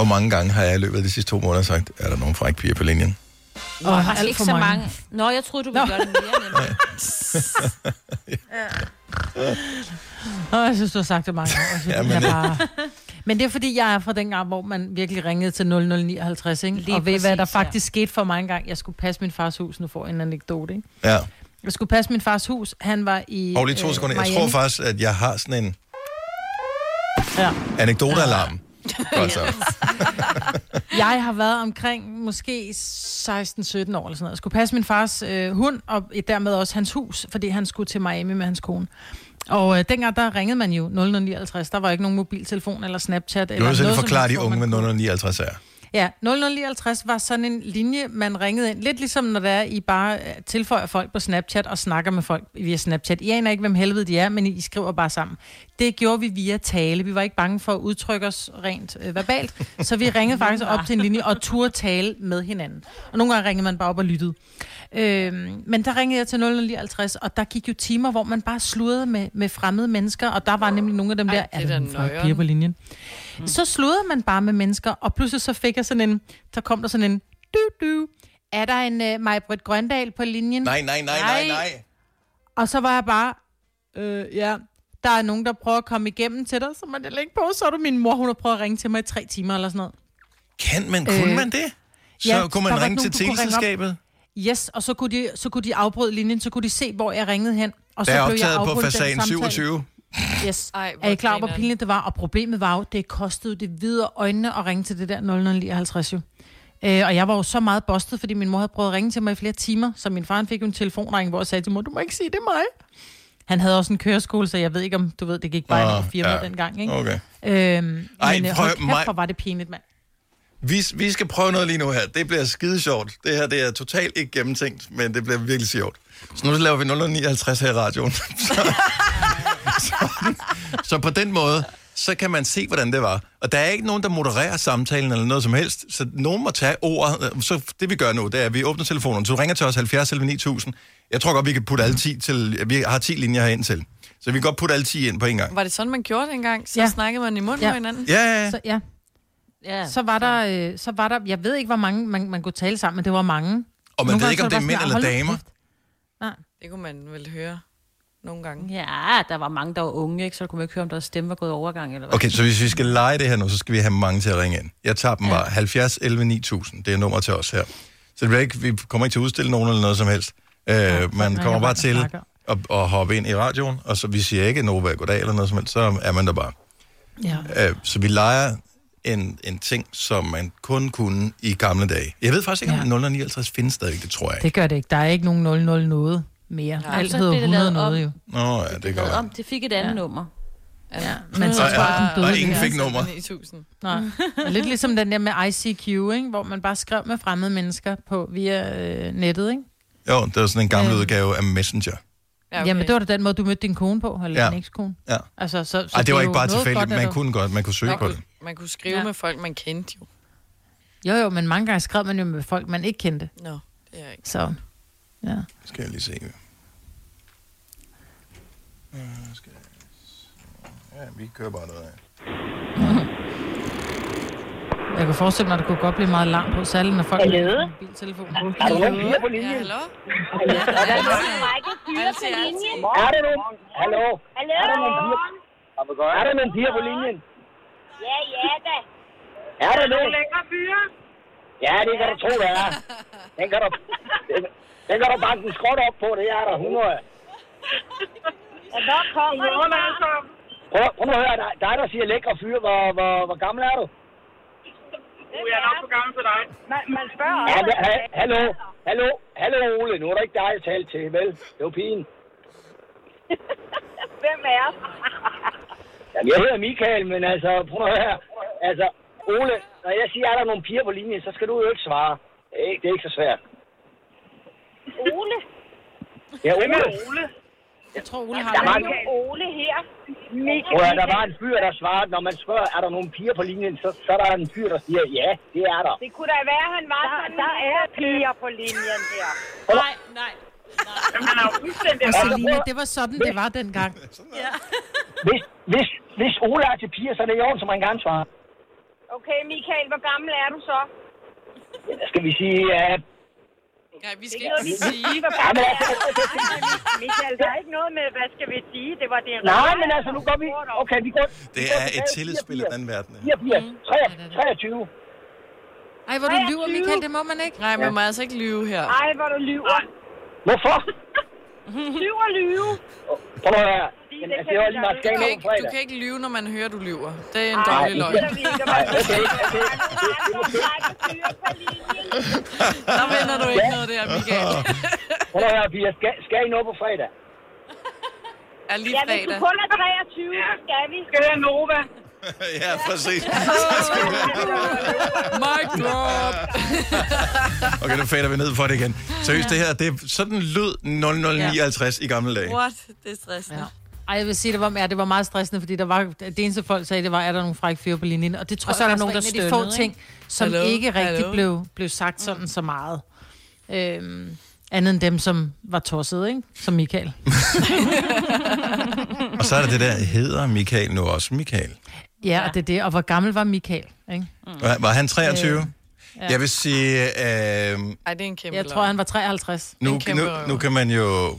Hvor mange gange har jeg i løbet af de sidste to måneder sagt, er der nogen fræk piger på linjen? Nå, Åh, faktisk alt ikke for så mange. mange. Nå, jeg troede, du ville gøre det mere nemt. Åh, jeg synes, du har sagt det mange gange. Ja, Ja, men det- bare... men det er fordi, jeg er fra den gang, hvor man virkelig ringede til 0059, ikke? Lige og ved hvad der præcis, ja. faktisk skete for mig engang? Jeg skulle passe min fars hus, nu får jeg en anekdote, ikke? Ja. Jeg skulle passe min fars hus. Han var i Og lige to øh, sekunder. Jeg tror faktisk, at jeg har sådan en Ja. anekdotealarm. Godt så. [LAUGHS] Jeg har været omkring måske 16-17 år eller sådan noget. Jeg skulle passe min fars øh, hund, og dermed også hans hus, fordi han skulle til Miami med hans kone. Og øh, dengang, der ringede man jo 0059. Der var ikke nogen mobiltelefon eller Snapchat. Du eller vil selv noget som forklare de unge kunne- 0059 er. Ja, 0059 var sådan en linje, man ringede ind. Lidt ligesom når det er, I bare øh, tilføjer folk på Snapchat og snakker med folk via Snapchat. I aner ikke, hvem helvede de er, men I skriver bare sammen. Det gjorde vi via tale. Vi var ikke bange for at udtrykke os rent øh, verbalt. Så vi ringede [LAUGHS] faktisk op til en linje og turde tale med hinanden. Og nogle gange ringede man bare op og lyttede. Øhm, men der ringede jeg til 0059, og der gik jo timer, hvor man bare sludrede med, med fremmede mennesker, og der var nemlig nogle af dem der, det er er der piger på linjen? Mm. Så sludrede man bare med mennesker, og pludselig så fik jeg sådan en, så kom der sådan en, du du, er der en uh, Majbrit Grøndal på linjen? Nej, nej, nej, nej, nej. Og så var jeg bare, øh, ja, der er nogen, der prøver at komme igennem til dig, så man det lægge på, så er du min mor, hun har prøvet at ringe til mig i tre timer eller sådan noget. Kan man, kunne Øh, man det? Så ja, kunne man ringe nogen, til teleselskabet? Yes, og så kunne, de, så kunne de afbryde linjen, så kunne de se, hvor jeg ringede hen. Og så Der er blev jeg optaget på afbrudt i den fasan samtale. 27. Yes. Ej, er I klar over, hvor pinligt det var? Og problemet var jo, det kostede det videre øjnene at ringe til det der 0059 jo. Øh, og jeg var jo så meget bustet, fordi min mor havde prøvet at ringe til mig i flere timer, så min far fik jo en telefonring, hvor jeg sagde til mor, du må ikke sige, det er mig. Han havde også en køreskole, så jeg ved ikke, om du ved, det gik bare Nå, over firma ja. ja. dengang, ikke? Okay. Øhm, Ej, men øh, prøv- hold kæft, mig- hvor var det pinligt, mand. Vi, vi skal prøve noget lige nu her. Det bliver skide sjovt. Det her det er totalt ikke gennemtænkt, men det bliver virkelig sjovt. Så nu laver vi 059 her i radioen. [LAUGHS] [LAUGHS] så, på den måde, så kan man se, hvordan det var. Og der er ikke nogen, der modererer samtalen eller noget som helst. Så nogen må tage ordet. Så det vi gør nu, det er, at vi åbner telefonen. Så du ringer til os 70 11 9000. Jeg tror godt, vi kan putte alle 10 til... Vi har 10 linjer herind til. Så vi kan godt putte alle 10 ind på en gang. Var det sådan, man gjorde det engang? Så ja. Snakkede man i munden Ja. på hinanden? Ja, ja, ja. Så, ja. Ja, så var der, øh, så var der, jeg ved ikke, hvor mange man, man kunne tale sammen, men det var mange. Og man Nogle ved gange ikke, om det er mænd eller "Hold nu damer. kæft." Nej. Det kunne man vel høre nogle gange. Ja, der var mange, der var unge, ikke? så kunne man ikke høre, om deres stemme var gået overgang. Eller hvad. Okay, så hvis vi skal lege det her nu, så skal vi have mange til at ringe ind. Jeg tager dem bare. 70 11 9000, det er nummer til os her. Så det bliver ikke, vi kommer ikke til at udstille nogen eller noget som helst. Øh, man ringer kommer bare til at, at hoppe ind i radioen, og så vi siger ikke Nova goddag eller noget som helst, så er man der bare. Ja. Øh, så vi leger en, en ting, som man kun kunne i gamle dage. Jeg ved faktisk ikke, om 059 findes stadig, det tror jeg ikke. Det gør det ikke. Der er ikke nogen 00 noget mere. Nej, Alt hedder blev det 100 lavet noget om. jo. Nå, ja, det går Lavet godt. om, det fik et andet ja. nummer. Ja, men så jeg, den og døde. ingen fik nummer. 9000. Nej. Lidt ligesom den der med ICQ, ikke? hvor man bare skrev med fremmede mennesker på via øh, nettet. Ikke? Jo, det er sådan en gammel Øh. udgave af Messenger. Ja, okay. Jamen, det var da den måde, du mødte din kone på, eller Ja. ja. din ekskone. Ja. Altså, så, så Ej, det var er ikke bare tilfældigt. Man du- kunne godt, man kunne søge Man på kunne, det. man kunne skrive ja. Ja. med folk, man kendte jo. Jo, jo, men mange gange skrev man jo med folk, man ikke kendte. Nå, det er ikke. Så, ja. Skal jeg lige se. Øh, skal jeg- Ja, vi kører bare noget af. [LAUGHS] Jeg kan forestille mig, at det kunne godt blive meget langt på, særligt når folk Hallo? har en mobiltelefon. Er der nogen piger på linjen? Ja, hallo? Er der nogen række piger på linjen? Er der nogen? Hallo? Hallo? Er der nogen piger? Er der nogen piger på linjen? Ja, ja da. Er der nogen? lækre fyre? Ja, det kan du tro, der er. Den kan du, [LAUGHS] den, kan du banke en skråt op på, det er der 100. Ja, hvor kommer I fra? Prøv, prøv nu at høre, dig, dig der siger lækre fyre, hvor, hvor, hvor gammel er du? Du er nok for gammel til dig. Man, man spørger Ja, også. men, ha, hallo, hallo, hallo Ole, nu er det ikke dig, jeg talte til, vel? Det er jo pigen. [LAUGHS] Hvem er Jamen, jeg hedder Michael, men altså, prøv at høre. Altså, Ole, når jeg siger, er der nogle piger på linjen, så skal du jo ikke svare. Det er ikke, det er ikke så svært. Ole? Ja, Hvem Ole. er Ole? Jeg tror, Ole har Der var, Der er jo Ole her. Michael. Prøv der var en fyr, der svarede, når man spørger, er der nogle piger på linjen, så, så er der en fyr, der siger, ja, det er der. Det kunne da være, han var der, sådan. Der er piger på linjen her. Nej, nej. Jamen, han er jo fuldstændig... Og Selina, det var sådan, det var dengang. [LAUGHS] Ja. [LAUGHS] Hvis, hvis, hvis Ole er til piger, så er det i orden, så man gerne svare. Okay, Michael, hvor gammel er du så? Ja, der skal vi sige, at... Nej, vi skal Det er ikke sige. Ja, men altså? Michael, der er ikke noget med, hvad skal vi sige? Det var det Nej, men altså, nu går vi... Okay, vi går... Det er et tillidsspil i den verden. 84, 23. Ej, hvor du lyver, Michael, det må man ikke. Nej, man må altså ikke lyve her. Ej, hvor du lyver. Hvorfor? [LAUGHS] Lyver, lyve. Prøv at høre. Det Jamen, kan altså, det var lige meget ikke. Du kan, ikke, du fredag. kan ikke lyve, når man hører, du lyver. Det er en Ej, dårlig det løgn. Nej, okay, okay. Der vinder du ikke noget der, Michael. Prøv at høre, Pia. Skal, skal I nå på fredag? Er lige Ja, hvis du fredag. kun er 23, så skal vi. Skal have Nova. [LAUGHS] ja, præcis. [LAUGHS] Mic drop. [LAUGHS] Okay, nu fader vi ned for det igen. Seriøst, det her, det er sådan lød 0059 i gamle dage. What? Det er stressende. Ej, jeg vil sige, det var, ja, det var meget stressende, fordi der var, det eneste folk sagde, det var, er der nogle frække fyre på linjen? Og det tror Og så jeg er der nogen, der af de få stønnede, ting, som Hallo? ikke rigtig Hallo? blev, blev sagt sådan så meget. Øhm, andet end dem, som var tosset, ikke? Som Michael. [LAUGHS] Og så er der det der, hedder Michael nu også Michael? Ja, og det er det. Og hvor gammel var Michael? Ikke? Var, var han 23? Øh, ja. Jeg vil sige, øh, Ej, det er en kæmpe Jeg tror, han var 53. nu, nu, nu kan man jo...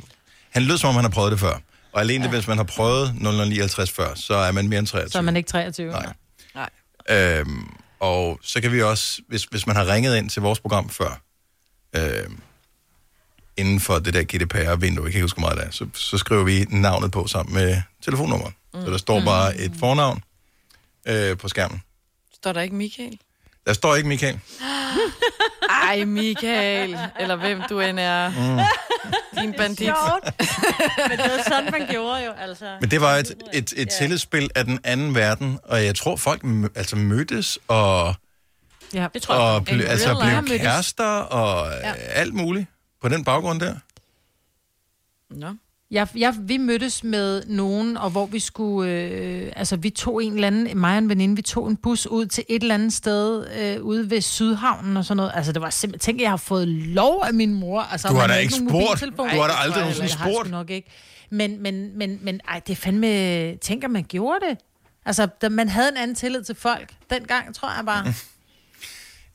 Han lød, som om han har prøvet det før. Og alene ja. hvis man har prøvet 0059 før, så er man mere end 23. Så er man ikke 23. Nej. Nej. Øhm, og så kan vi også, hvis, hvis man har ringet ind til vores program før, øhm, inden for det der GDPR-vindue, jeg kan ikke huske, meget det er, så, så skriver vi navnet på sammen med telefonnummeret. Mm. Så der står bare et fornavn øh, på skærmen. Står der ikke Michael? Der står ikke Michael. [GASPS] Ej, Michael. Eller hvem du end er. Mm. Din bandit. Men det var sådan, man gjorde jo, altså. Men det var et, et, et tillidsspil af den anden verden, og jeg tror, folk mø- altså mødtes og, Ja, det og ble, altså blev mødtes. kærester og ja. alt muligt på den baggrund der. Nå. Jeg, jeg, vi mødtes med nogen, og hvor vi skulle... Øh, altså, vi tog en eller anden... Mig og en veninde, vi tog en bus ud til et eller andet sted øh, ude ved Sydhavnen og sådan noget. Altså, det var simpelthen... Tænk, jeg har fået lov af min mor. Altså, Du har da ikke spurgt. Du har da aldrig jeg nogensinde. Jeg spurgt. sgu nok ikke. Men, men, men, men ej, det er fandme... Tænk, at man gjorde det. Altså, da man havde en anden tillid til folk. Dengang, tror jeg bare. [LAUGHS]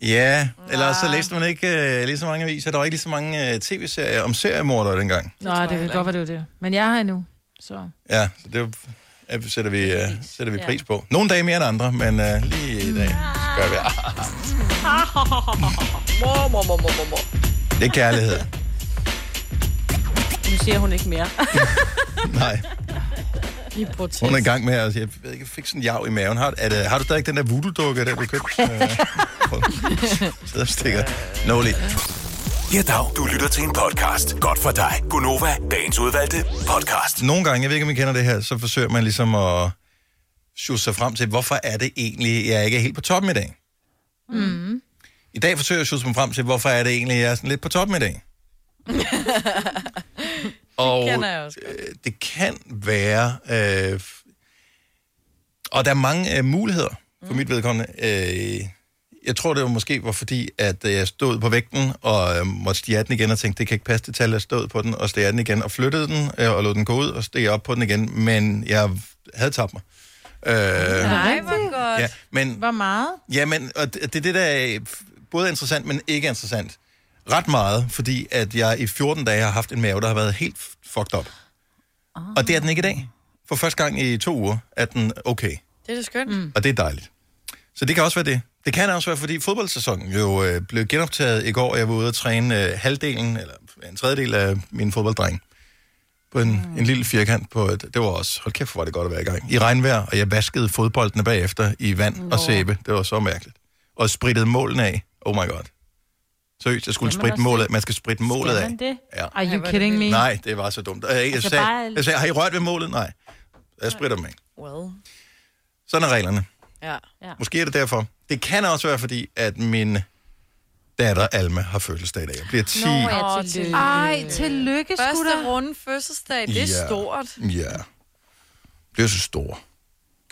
Ja, eller så læste man ikke uh, lige så mange aviser. Der var ikke lige så mange uh, tv-serier om seriemordere dengang. Nå, det, det kan godt være, det var det. Men jeg er her nu, så... Ja, så det er- sætter vi, uh, sætter vi Ja. pris på. Nogle dage mere end andre, men uh, lige i dag så gør vi... Mor, mor, mor, mor, mor. Det er kærlighed. Nu siger hun ikke mere. [LAUGHS] Nej, I protest. hun er i gang med at... Jeg ved ikke, jeg fik sådan en jav i maven. Har, er det, har du stadig den der voodoo-dukke, der du købte? [LAUGHS] Øh, prøv. Sidder og stikker. Nå lige. Ja, dag. Du lytter til en podcast. Godt for dig. Gunova, dagens udvalgte podcast. Nogle gange, jeg ved ikke, om I kender det her, så forsøger man ligesom at sjusse sig frem til, hvorfor er det egentlig, jeg ikke er helt på toppen i dag? Mm. I dag forsøger jeg at sjusse mig frem til, hvorfor er det egentlig, jeg er sådan lidt på toppen i dag? [LAUGHS] Og kender jeg også øh, det kan være... Øh, og der er mange øh, muligheder for mit vedkommende. Øh, jeg tror, det var måske var fordi, at øh, jeg stod på vægten og øh, måtte stige den igen og tænkte, det kan ikke passe det tal, jeg stod på den, og steg den igen, og flyttede den øh, og lod den gå ud og steg op på den igen, men jeg havde tabt mig. Øh, Nej, hvor godt. ja, men Hvor meget? Jamen, og det, det er det, der er både interessant, men ikke interessant. Ret meget, fordi at jeg i 14 dage har haft en mave, der har været helt fucked up. Ah. Og det er den ikke i dag. For første gang i to uger er den okay. Det er da skønt. Mm. Og det er dejligt. Så det kan også være det. Det kan også være, fordi fodboldsæsonen jo øh, blev genoptaget i går, og jeg var ude at træne øh, halvdelen, eller en tredjedel af min fodbolddreng. På en, mm. en lille firkant på et, det var også, hold kæft, hvor var det godt at være i gang. I regnvejr, og jeg vaskede fodboldene bagefter i vand Nå. og sæbe. Det var så mærkeligt. Og sprittede målene af. Oh my god. Seriøst, jeg skulle Skal spritte målet. det? Man skal spritte målet Skal af. man det? Ja. Are you kidding me? Nej, det var så dumt. Jeg, jeg, Altså sagde, bare- jeg sagde, har I rørt ved målet? Nej. Jeg spritter dem af. Well. Sådan er reglerne. Ja. ja. Måske er det derfor. Det kan også være, fordi at min datter Alma har fødselsdag i dag. Jeg bliver 10. Nå, ja, tillykke. Ej, tillykke, Første da. runde fødselsdag, det er Ja. stort. Ja. Bliver så stor.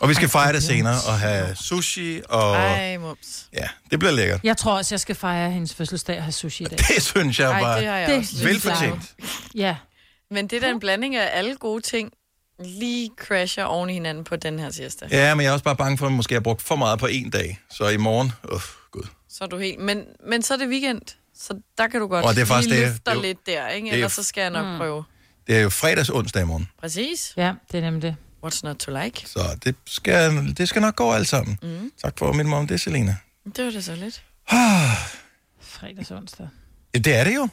Og vi skal fejre det senere og have sushi, og Ej, mums. ja, det bliver lækkert. Jeg tror også, jeg skal fejre hendes fødselsdag og have sushi i dag. [LAUGHS] Det synes jeg Ej, bare det har jeg også velfortjent. Ja. Men det er da en blanding af alle gode ting, lige crasher oven i hinanden på den her tirsdag. Ja, men jeg er også bare bange for, at jeg måske har brugt for meget på en dag. Så i morgen, uh, gud. Så er du helt... Men, men så er det weekend, så der kan du godt Og det er faktisk lige det- løfte det lidt der, ikke? det er jo- Ellers så skal jeg nok Mm. prøve. Det er jo fredags onsdag i morgen, Præcis. Ja, det er nemlig det. What's not to like? så det skal, det skal nok gå alt sammen. Mm. Tak for at minde mig om det, Selina. Det var det så lidt. [SIGHS] Fredags onsdag. Ja, det er det jo.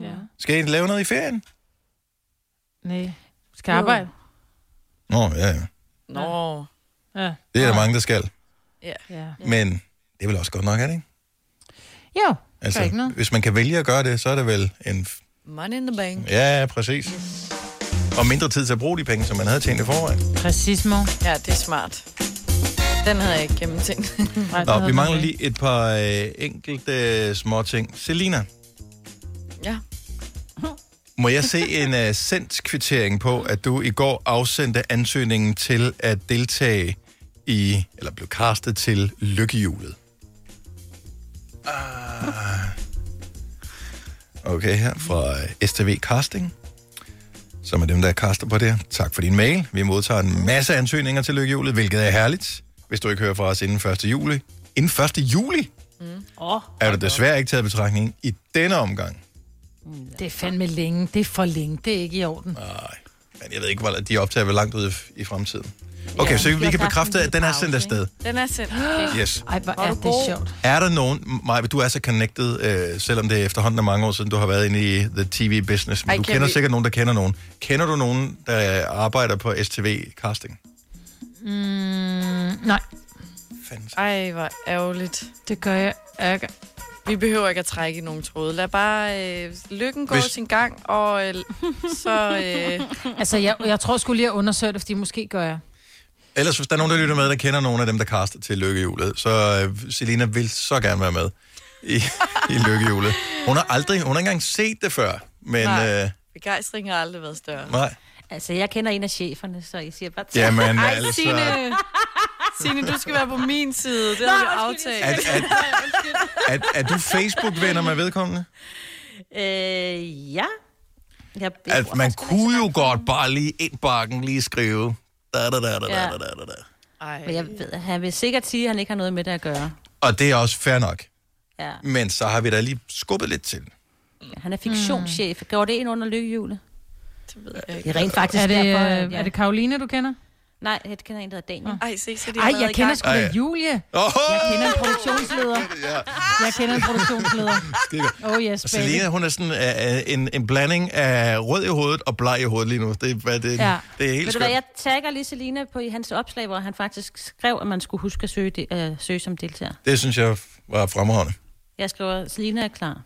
Ja. Skal I lave noget i ferien? Nej. Skal jeg arbejde? Nå, ja, ja. Nå. Ja. Det er der mange, der skal. Ja. ja. Men det er vel også godt nok, er det ikke? Jo, Altså, ikke noget. hvis man kan vælge at gøre det, så er det vel en... Money in the bank. Ja, præcis. Og mindre tid til at bruge de penge, som man havde tjent i forvejen. Præcis, mor. Ja, det er smart. Den havde jeg ikke gennemtænkt. [LAUGHS] Nå, vi mangler lige et par øh, enkelte øh, små ting. Selina, Ja. må jeg se en øh, sendt kvittering på, at du i går afsendte ansøgningen til at deltage i, eller blev castet til Lykkehjulet? Ah. Okay, her fra øh, STV Casting, som er dem, der caster på det. Tak for din mail. Vi modtager en masse ansøgninger til Lykkehjulet, hvilket er herligt. Hvis du ikke hører fra os inden 1. juli. Inden 1. juli Åh, er du desværre ikke taget betragtning i denne omgang. det er fandme længe. Det er for længe. Det er ikke i orden. Nej, men jeg ved ikke, hvor de optager vel langt ud i fremtiden. Okay, Ja. så vi kan bekræfte, at den er en sendt afsted. Den er sendt. [GASPS] Yes. Ej, hvor er det sjovt. Er der nogen, Maja, du er så connected, øh, selvom det er efterhånden er mange år siden, du har været inde i the TV-business, men Ej, du kender vi- sikkert nogen, der kender nogen. Kender du nogen, der arbejder på STV-casting? Mm, nej, Ej, hvor ærgerligt. det gør jeg ikke. Vi behøver ikke at trække i nogen tråde. Lad bare øh, lykken gå Hvis- Hvis... sin gang, og øh, [LAUGHS] så... Øh, Altså, jeg, jeg tror skulle lige at undersøge det, fordi måske gør jeg. Ellers, hvis der er nogen, der lytter med, der kender nogle af dem, der kaster til lykkehjulet, så uh, Selina vil så gerne være med i, i lykkehjulet. Hun har aldrig, hun har ikke engang set det før, men Nej. uh, begejstringen har aldrig været større. nej. Altså, jeg kender en af cheferne, så I siger bare til. Jamen, Ej, altså. Signe, Signe, du skal være på min side. Det har vi aftalt. Er, er, [LAUGHS] er, er du Facebook-venner med vedkommende? Øh, ja. Jeg, At man kunne jo godt bare lige ind bakken lige skrive. Da, da, da, da, da, Ja. da, da, da. Ej. Men jeg ved, han vil sikkert sige, at han ikke har noget med det at gøre. Og det er også fair nok. Ja. Men så har vi da lige skubbet lidt til. Han er fiktionschef. Går det ind under lykkehjulet? Det ved jeg Det er rent faktisk Er det, derfor, øh, at jeg... er det Karoline, du kender? Nej, jeg kender en, der hedder Daniel. Ej, se, så de Ej, jeg kender sgu da Ej. Julie. Oh! Jeg kender en produktionsleder. [LAUGHS] Ja. Jeg kender en produktionsleder. Godt. Oh yes, baby. Selina, hun er sådan uh, en, en blanding af rød i hovedet og bleg i hovedet lige nu. Det, er- hvad, det, Ja. det er helt Ved du hvad, skønt. jeg tagger lige Selina på i hans opslag, hvor han faktisk skrev, at man skulle huske at søge, de, øh, søge som deltager. Det synes jeg var fremragende. Jeg skriver, Selina er klar.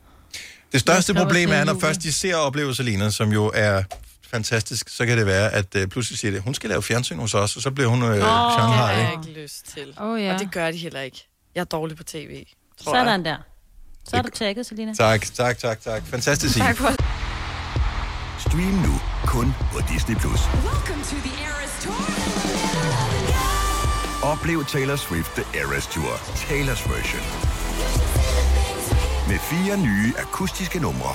Det største problem er, når først de ser og oplever Selina, som jo er fantastisk, så kan det være, at uh, pludselig siger det, hun skal lave fjernsyn hos os, og så bliver hun uh, oh, det har Shanghai. jeg ikke? lyst til. Oh, ja. Og det gør de heller ikke. Jeg er dårlig på tv, tror Sådan jeg. der. Så er du tagget, Selina. Tak, tak, tak, tak. Fantastisk. Tak for Stream nu kun på Disney+. Plus. Oplev Taylor Swift The Eras Tour, Taylor's version. Med fire nye akustiske numre.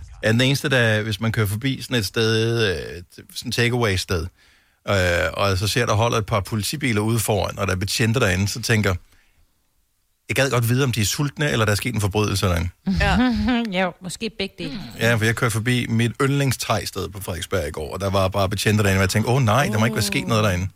Er den eneste, der, hvis man kører forbi sådan et sted, øh, sådan et takeaway-sted, øh, og så ser der holder et par politibiler ude foran, og der er betjente derinde, så tænker, jeg gad godt vide, om de er sultne, eller der er sket en forbrydelse derinde. Ja. [LAUGHS] jo, måske begge dele. Ja, for jeg kørte forbi mit yndlingstejsted på Frederiksberg i går, og der var bare betjente derinde, og jeg tænkte, åh oh, nej, der må ikke være sket noget derinde.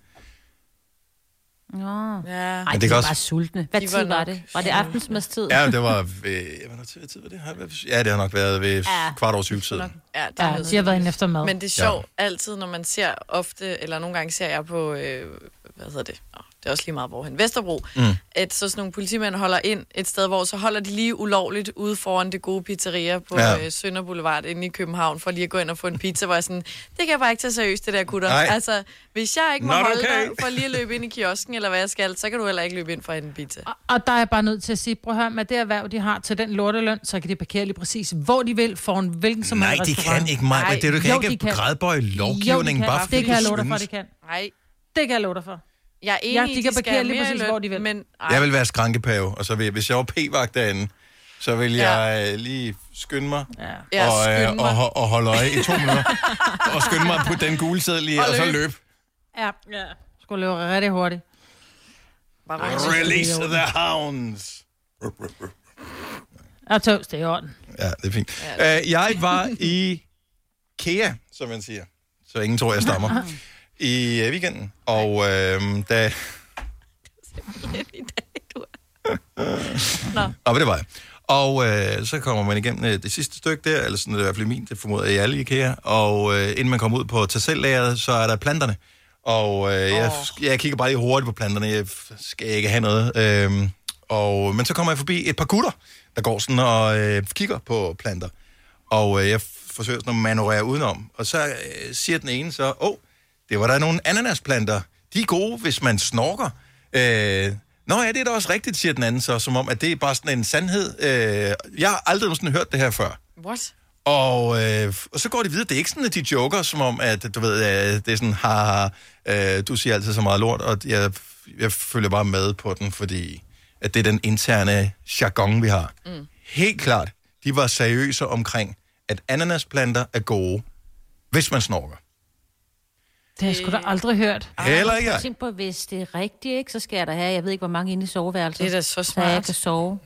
Nå. Ja. Ej, det de var også- bare sultne. Hvad De tid var var det? Var det aftensmadstid? Ja, det var ved, hvad tid, hvad tid var det? Ja, det har nok været ved Ja. kvart over syv tid. Ja, det Ja, de har været inde efter mad. Men det er sjovt ja. altid, når man ser ofte, eller nogle gange ser jeg på, øh, hvad hedder det? Det er også lige meget, hvorhen. Vesterbro. Mm. At så sådan nogle politimænd holder ind et sted, hvor så holder de lige ulovligt ude foran det gode pizzeria på Ja. øh, Sønder Boulevard inde i København, for lige at gå ind og få en pizza, hvor jeg sådan, det kan jeg bare ikke tage seriøst, det der gutter. Nej. Altså, hvis jeg ikke må Not holde okay. dig for lige at løbe ind i kiosken, eller hvad jeg skal, så kan du heller ikke løbe ind for en pizza. Og der er jeg bare nødt til at sige, prøv at høre, med det erhverv, de har til den lorteløn, så kan de parkere lige præcis, hvor de vil, foran hvilken som Nej, helst de restaurant. kan ikke, Maja. Det, du kan Jo, ikke de kan. grædbøje Jo, lovgivningen, de kan. bare fordi Det kan jeg love dig for, synes. de kan. Nej. Det kan jeg love dig for. Jeg er enig Ja, i, de kan parkere lige præcis, løn, hvor de vil. Men, ej, Jeg vil være skrankepave, og så vil, hvis jeg var p-vagt derinde, så vil Ja. jeg øh, lige skynde mig, Ja, og, øh, skynde mig. og, og holde øje i to minutter, og skynde mig på den gule sæd lige, og, Og så løb. Ja, ja. Skulle løbe rigtig hurtigt. Release the hounds. Og toast, det er i orden. Ja, det er fint. Uh, jeg var i Kea, som man siger, så ingen tror, jeg stammer, [LAUGHS] i uh, weekenden, og øh, da... Nå. Og det var jeg. Og øh, så kommer man igennem øh, det sidste stykke der, eller sådan er det i hvert fald min, det formoder jeg i alle i IKEA, og øh, inden man kommer ud på tassellæret, så er der planterne. Og øh, jeg, jeg kigger bare lige hurtigt på planterne. Jeg skal ikke have noget. Øhm, og, men så kommer jeg forbi et par gutter, der går sådan og øh, kigger på planter. Og øh, jeg forsøger sådan at manøvrere udenom. Og så øh, siger den ene så, åh, oh, det var der nogle ananasplanter. De er gode, hvis man snorker. Øh, Nå ja, det er da også rigtigt, siger den anden så, som om, at det er bare sådan en sandhed. Øh, jeg har aldrig nogensinde hørt det her før. What? Og, øh, og så går de videre. Det er ikke sådan, at de joker, som om, at du ved, øh, det er sådan, haha, øh, du siger altid så meget lort, og jeg, jeg følger bare med på den, fordi at det er den interne jargon, vi har. Mm. Helt klart, de var seriøse omkring, at ananasplanter er gode, hvis man snorker. Det har jeg sgu da aldrig hørt. Heller ikke jeg. Tænk på, hvis det er rigtigt, ikke, så skal jeg da have, jeg ved ikke, hvor mange inde i soveværelset. Det er da så Så jeg smart. kan sove.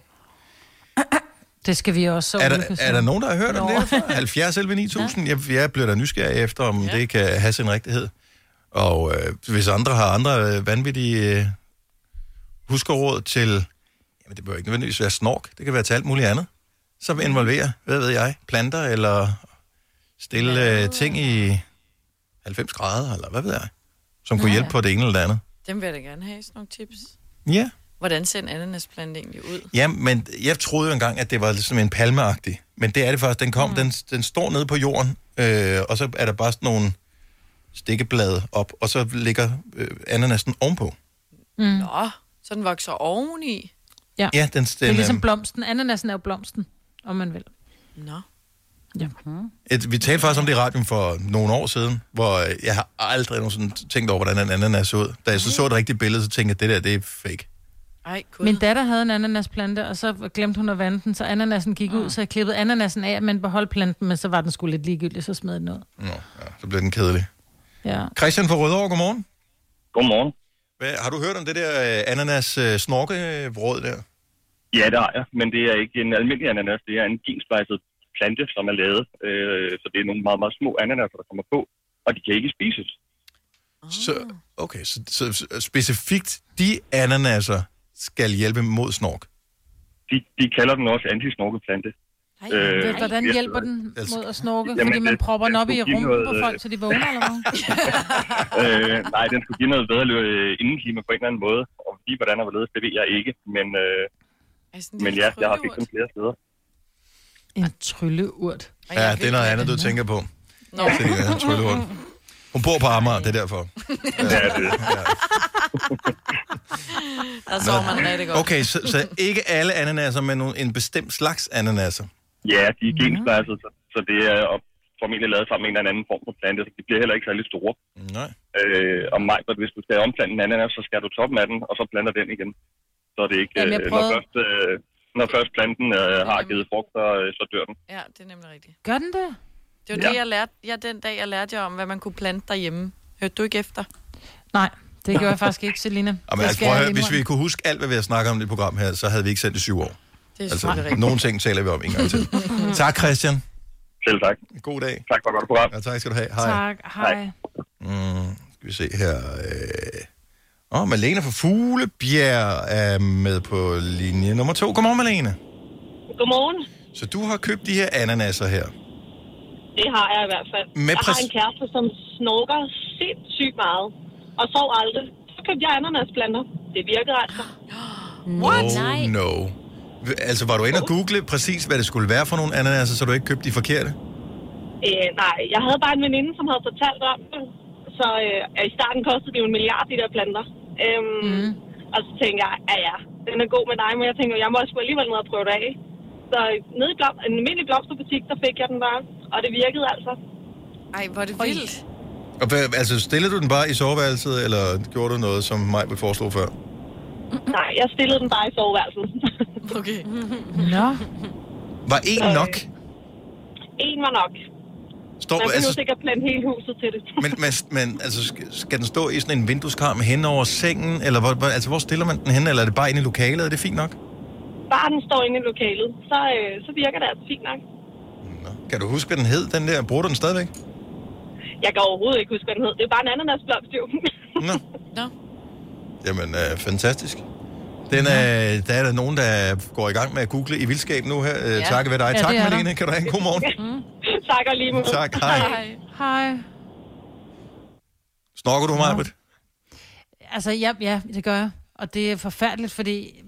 [CLEARS THROAT] Det skal vi også. Er der, er der nogen, der har hørt om det? her før? 70 11 9000? Jeg, jeg bliver da nysgerrig efter, om ja. det kan have sin rigtighed. Og øh, hvis andre har andre øh, vanvittige øh, huskerråd til... Jamen, det behøver ikke nødvendigvis være snork. Det kan være til alt muligt andet. Som involverer, hvad ved jeg, planter eller stille øh, ting i 90 grader, eller hvad ved jeg. Som kunne Nå, hjælpe ja. på det ene eller det andet. Dem vil jeg da gerne have, sådan nogle tips. Ja. Hvordan ser en ananasplante egentlig ud? Ja, men jeg troede jo engang, at det var som en palmeagtig. Men det er det faktisk. Den kom, mm. den, den står nede på jorden, øh, og så er der bare sådan nogle stikkeblade op, og så ligger øh, ananasen ovenpå. Mm. Nå, så den vokser oveni. Ja. Ja, den, Det er den, ligesom blomsten. Ananasen er jo blomsten, om man vil. Nå. Ja. et, vi talte faktisk om det i radioen for nogle år siden, hvor øh, jeg har aldrig nogensinde tænkt over, hvordan en ananas så ud. Da jeg så så et rigtigt billede, så tænkte jeg, det der, det er fake. Ej, cool. Min datter havde en ananasplante, og så glemte hun at vande den, så ananasen gik ud, så jeg klippede ananasen af, men beholdt planten, men så var den sgu lidt ligegyldig, så smed den ud. Nå, ja, så blev den kedelig. Ja. Christian fra Rødovre, godmorgen. Godmorgen. Hvad, har du hørt om det der øh, ananas øh, snorkeråd der? Ja, det har jeg, men det er ikke en almindelig ananas. Det er en gensplejset plante, som er lavet. Øh, så det er nogle meget, meget små ananaser, der kommer på, og de kan ikke spises. Så, okay, så, så, så specifikt de ananaser skal hjælpe mod snork. De, de kalder den også antisnorkeplante. Øh, Hvordan hjælper den mod at snorke? Jamen, Fordi man det- propper den op i rumpen noget, på øh, folk, så de vågner, eller hvad? [LAUGHS] øh, nej, den skulle give noget bedre øh, indeklima på en eller anden måde. Og lige hvordan og hvorledes, det ved jeg ikke. Men, øh, men ja, jeg har set dem flere steder. En trylleurt. Ja, det er noget andet, du tænker på. Nå. Det er en tryllehund. Hun bor på Amager, det er derfor. Ja, det Der sover man rigtig godt. Okay, så, så ikke alle ananaser, men en bestemt slags ananaser. Ja, de er gensplejset, så, så det er op- formentlig lavet sammen med en eller anden form for plante, så de bliver heller ikke særlig store. Nej. Øh, og mig, hvis du skal omplante en ananas, så skal du toppen af den, og så planter den igen. Så er det ikke, Jamen, øh, når, prøvede- først, øh, når først planten øh, har givet frugt, så, øh, så dør den. Ja, det er nemlig rigtigt. Gør den det? Det var Ja. det, jeg lærte. Ja, den dag, jeg lærte jer om, hvad man kunne plante derhjemme. Hørte du ikke efter? Nej, det gjorde jeg faktisk ikke, Selina. Jamen, Det altså, prøv at høre, hvis vi kunne huske alt, hvad vi har snakket om i det program her, så havde vi ikke sendt i syv år. Det er Altså, rigtigt. nogle ting taler vi om en gang til. [LAUGHS] tak, Christian. Selv tak. God dag. Tak for et godt program. Ja, tak skal du have. Hej. Tak, hej. Mm, skal vi se her. Øh... Åh, oh, Malene fra Fuglebjerg er med på linje nummer to. Godmorgen, Malene. Godmorgen. Så du har købt de her ananaser her. Det har jeg i hvert fald. Med jeg har en kæreste, som snorker sindssygt meget. Og sov aldrig. Så købte jeg ananasplanter. Det virkede altså. [GASPS] What? Oh, no. Altså, var du inde og google præcis, hvad det skulle være for nogle ananaser, så du ikke købte de forkerte? Øh, nej, jeg havde bare en veninde, som havde fortalt om det. Så øh, i starten kostede det jo en milliard, de der planter. Øhm, mm. Og så tænkte jeg, ja ja, den er god med dig, men jeg tænker, jeg må sgu alligevel ned og prøve det af. Så nede i blom, en almindelig blomsterbutik, der fik jeg den bare. Og det virkede altså. Ej, hvor er det vildt. Og hvad, altså, stillede du den bare i soveværelset, eller gjorde du noget, som mig vil foreslå før? Nej, jeg stillede den bare i soveværelset. okay. [LAUGHS] Nå. Var en nok? En var nok. Står, Man altså, sikkert plante hele huset til det. men, men, men altså, skal, den stå i sådan en vindueskarm hen over sengen, eller hvor, hvor, altså, hvor stiller man den hen, eller er det bare inde i lokalet? Er det fint nok? Bare den står inde i lokalet, så, øh, så virker det altså fint nok. Kan du huske, hvad den hed, den der? Bruger du den stadigvæk? Jeg kan overhovedet ikke huske, hvad den hed. Det er bare en ananasblomst, jo. Nå. Nå. Jamen, øh, fantastisk. Den, øh, der er der nogen, der går i gang med at google i vildskab nu her. Øh, Ja. Takket ved dig. Ja, tak, er der. Malene. Kan du have en god morgen? [LAUGHS] tak og lige måde. Tak, hej. Hej. Snorker du, Marbet? Altså, ja, ja, det gør jeg. Og det er forfærdeligt, fordi...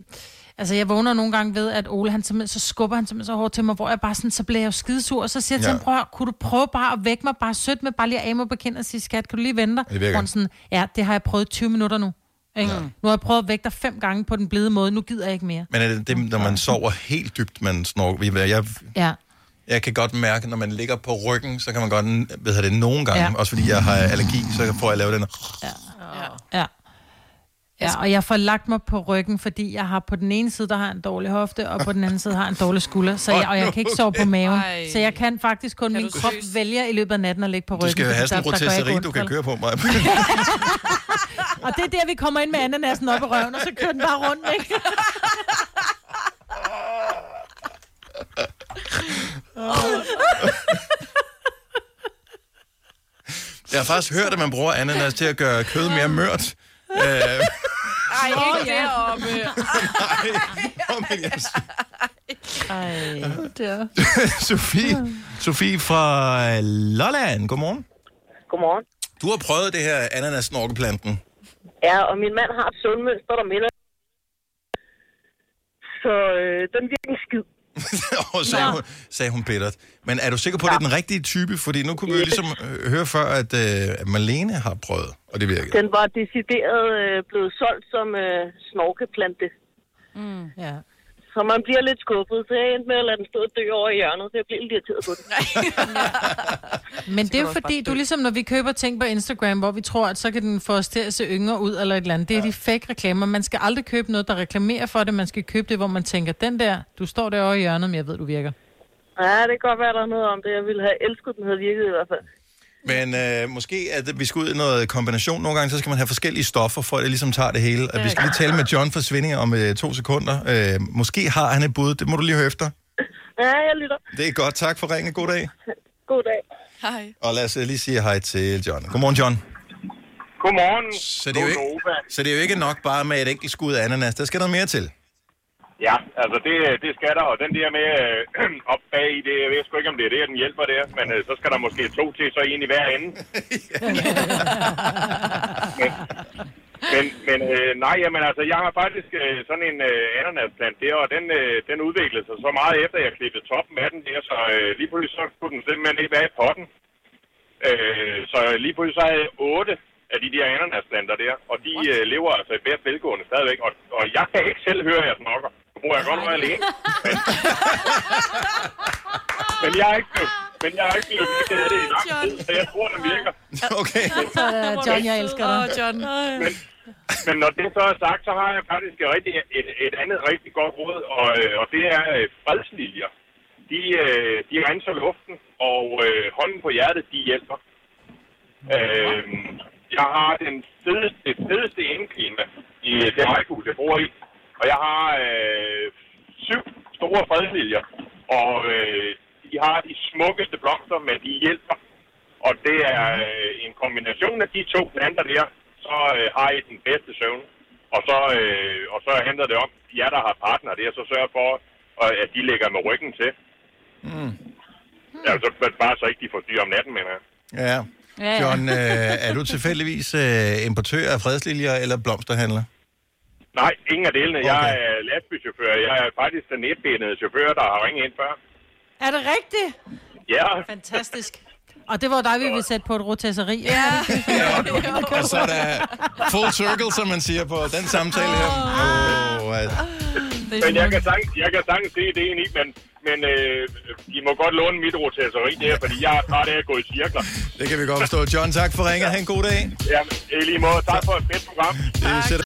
Altså, jeg vågner nogle gange ved, at Ole, han simpelthen, så skubber han simpelthen så hårdt til mig, hvor jeg bare sådan, så bliver jeg jo skidesur, og så siger jeg til Ja. ham, prøv, at kunne du prøve bare at vække mig, bare sødt med, bare lige af mig kind og sige, skat, kan du lige vente dig? Sådan, ja, det har jeg prøvet 20 minutter nu. Ikke? Ja. Nu har jeg prøvet at vække dig fem gange på den blide måde, nu gider jeg ikke mere. Men er det, det når man sover helt dybt, man snorker? Jeg, jeg, Ja. jeg kan godt mærke, når man ligger på ryggen, så kan man godt, ved jeg det, nogle gange, Ja. ja. også fordi jeg har allergi, så får jeg lavet den. Ja. Ja, og jeg får lagt mig på ryggen, fordi jeg har på den ene side, der har en dårlig hofte, og på den anden side har en dårlig skulder. Så jeg, og jeg kan ikke sove på maven. Ej. Så jeg kan faktisk kun, min krop vælger i løbet af natten at ligge på ryggen. Du skal have sådan en rotesseri, du kan køre på mig. [LAUGHS] [LAUGHS] Og det er der, vi kommer ind med ananasen op i røven, og så kører den bare rundt, ikke? Jeg har faktisk hørt, at man bruger ananas til at gøre kød mere mørt. Øh, Ej, ikke ja. deroppe. Ej, der. [LAUGHS] Sofie, Sofie fra Lolland, godmorgen. Godmorgen. Du har prøvet det her ananas-snorkeplanten. Ja, og min mand har et søvnmønster, der minder. Så øh, den virker skid. [LAUGHS] Og sagde hun, sagde hun bittert. Men er du sikker på, at det er den rigtige type? Fordi nu kunne vi jo ligesom øh, høre før, at, øh, at Malene har prøvet, og det virkede. Den var decideret øh, blevet solgt som øh, snorkeplante. Mm. Ja. Så man bliver lidt skuffet, så jeg endte med at lade den stå og dø over i hjørnet, så jeg blev lidt irriteret på den. [LAUGHS] Men det er jo fordi, du ligesom, når vi køber ting på Instagram, hvor vi tror, at så kan den få os til at se yngre ud, eller et eller andet. Det er de fake reklamer. Man skal aldrig købe noget, der reklamerer for det. Man skal købe det, hvor man tænker, den der, du står derovre i hjørnet, men jeg ved, du virker. Ja, det kan godt være, der er noget om det. Jeg ville have elsket, den havde virket i hvert fald. Men øh, måske at vi skal ud i noget kombination. Nogle gange så skal man have forskellige stoffer, for at det ligesom tager det hele. Vi skal lige tale med John for Svinding om øh, to sekunder. Øh, måske har han et bud. Det må du lige høre efter. Ja, jeg lytter. Det er godt. Tak for ringen. God dag. God dag. Hej. Og lad os øh, lige sige hej til John. Godmorgen, John. Godmorgen. Så det, er jo ikke, så det er jo ikke nok bare med et enkelt skud af ananas. Der skal noget mere til. Ja, altså det, det skal der, og den der med øh, [CLEARS THROAT] op bag i det, jeg ved sgu ikke, om det er det, den hjælper der, men øh, så skal der måske to til, så en i hver ende. [LAUGHS] men men, men øh, nej, jamen altså, jeg har faktisk øh, sådan en øh, ananasplant der, og den, øh, den udviklede sig så meget efter, jeg klippede toppen af den der, så øh, lige pludselig så kunne den simpelthen ikke være i potten. Øh, så lige pludselig så havde jeg otte af de der ananasplanter der, og de øh, lever altså i hvert velgående stadigvæk, og, og jeg kan ikke selv høre, at jeg snokker. Så bruger jeg godt være alene. [LAUGHS] Men, men jeg er ikke blevet, men jeg er ikke blevet virkelig af det i lang tid, så jeg tror, den virker. [LAUGHS] Okay. Så, uh, John, jeg elsker dig. Åh, John. Men, men når det så er sagt, så har jeg faktisk et, rigtig, et, et andet rigtig godt råd, og, øh, og det er øh, fredsliljer. De, øh, de renser luften, og øh, hånden på hjertet, de hjælper. Øh, jeg har den fedeste, det fedeste indeklima i det rækkehus, jeg bor i. Og jeg har øh, syv store fredsliljer, og øh, de har de smukkeste blomster, men de hjælper. Og det er øh, en kombination af de to planter der, så øh, har I den bedste søvn. Og så, øh, og så handler det om, jer der har partner der, så sørg for, øh, at de ligger med ryggen til. Mm. Altså bare så ikke de får styr om natten, mener jeg. Ja. ja. John, øh, er du tilfældigvis øh, importør af fredsliljer eller blomsterhandler? Nej, ingen af delene. Okay. Jeg er lastbilchauffør. Jeg er faktisk den etbenede chauffør, der har ringet ind før. Er det rigtigt? Ja. Fantastisk. Og det var dig, vi ville sætte på et rotesseri. Ja. [LAUGHS] Og så er der full circle, som man siger på den samtale her. Oh, at... Men jeg kan sagtens, jeg kan sagtens se det i, men, men øh, I må godt låne mit rotesseri der, fordi jeg er træt af at gå i cirkler. Det kan vi godt forstå. John, tak for ringet. Ha' en god dag. Ja, i lige måde. Tak for et fedt program. Det.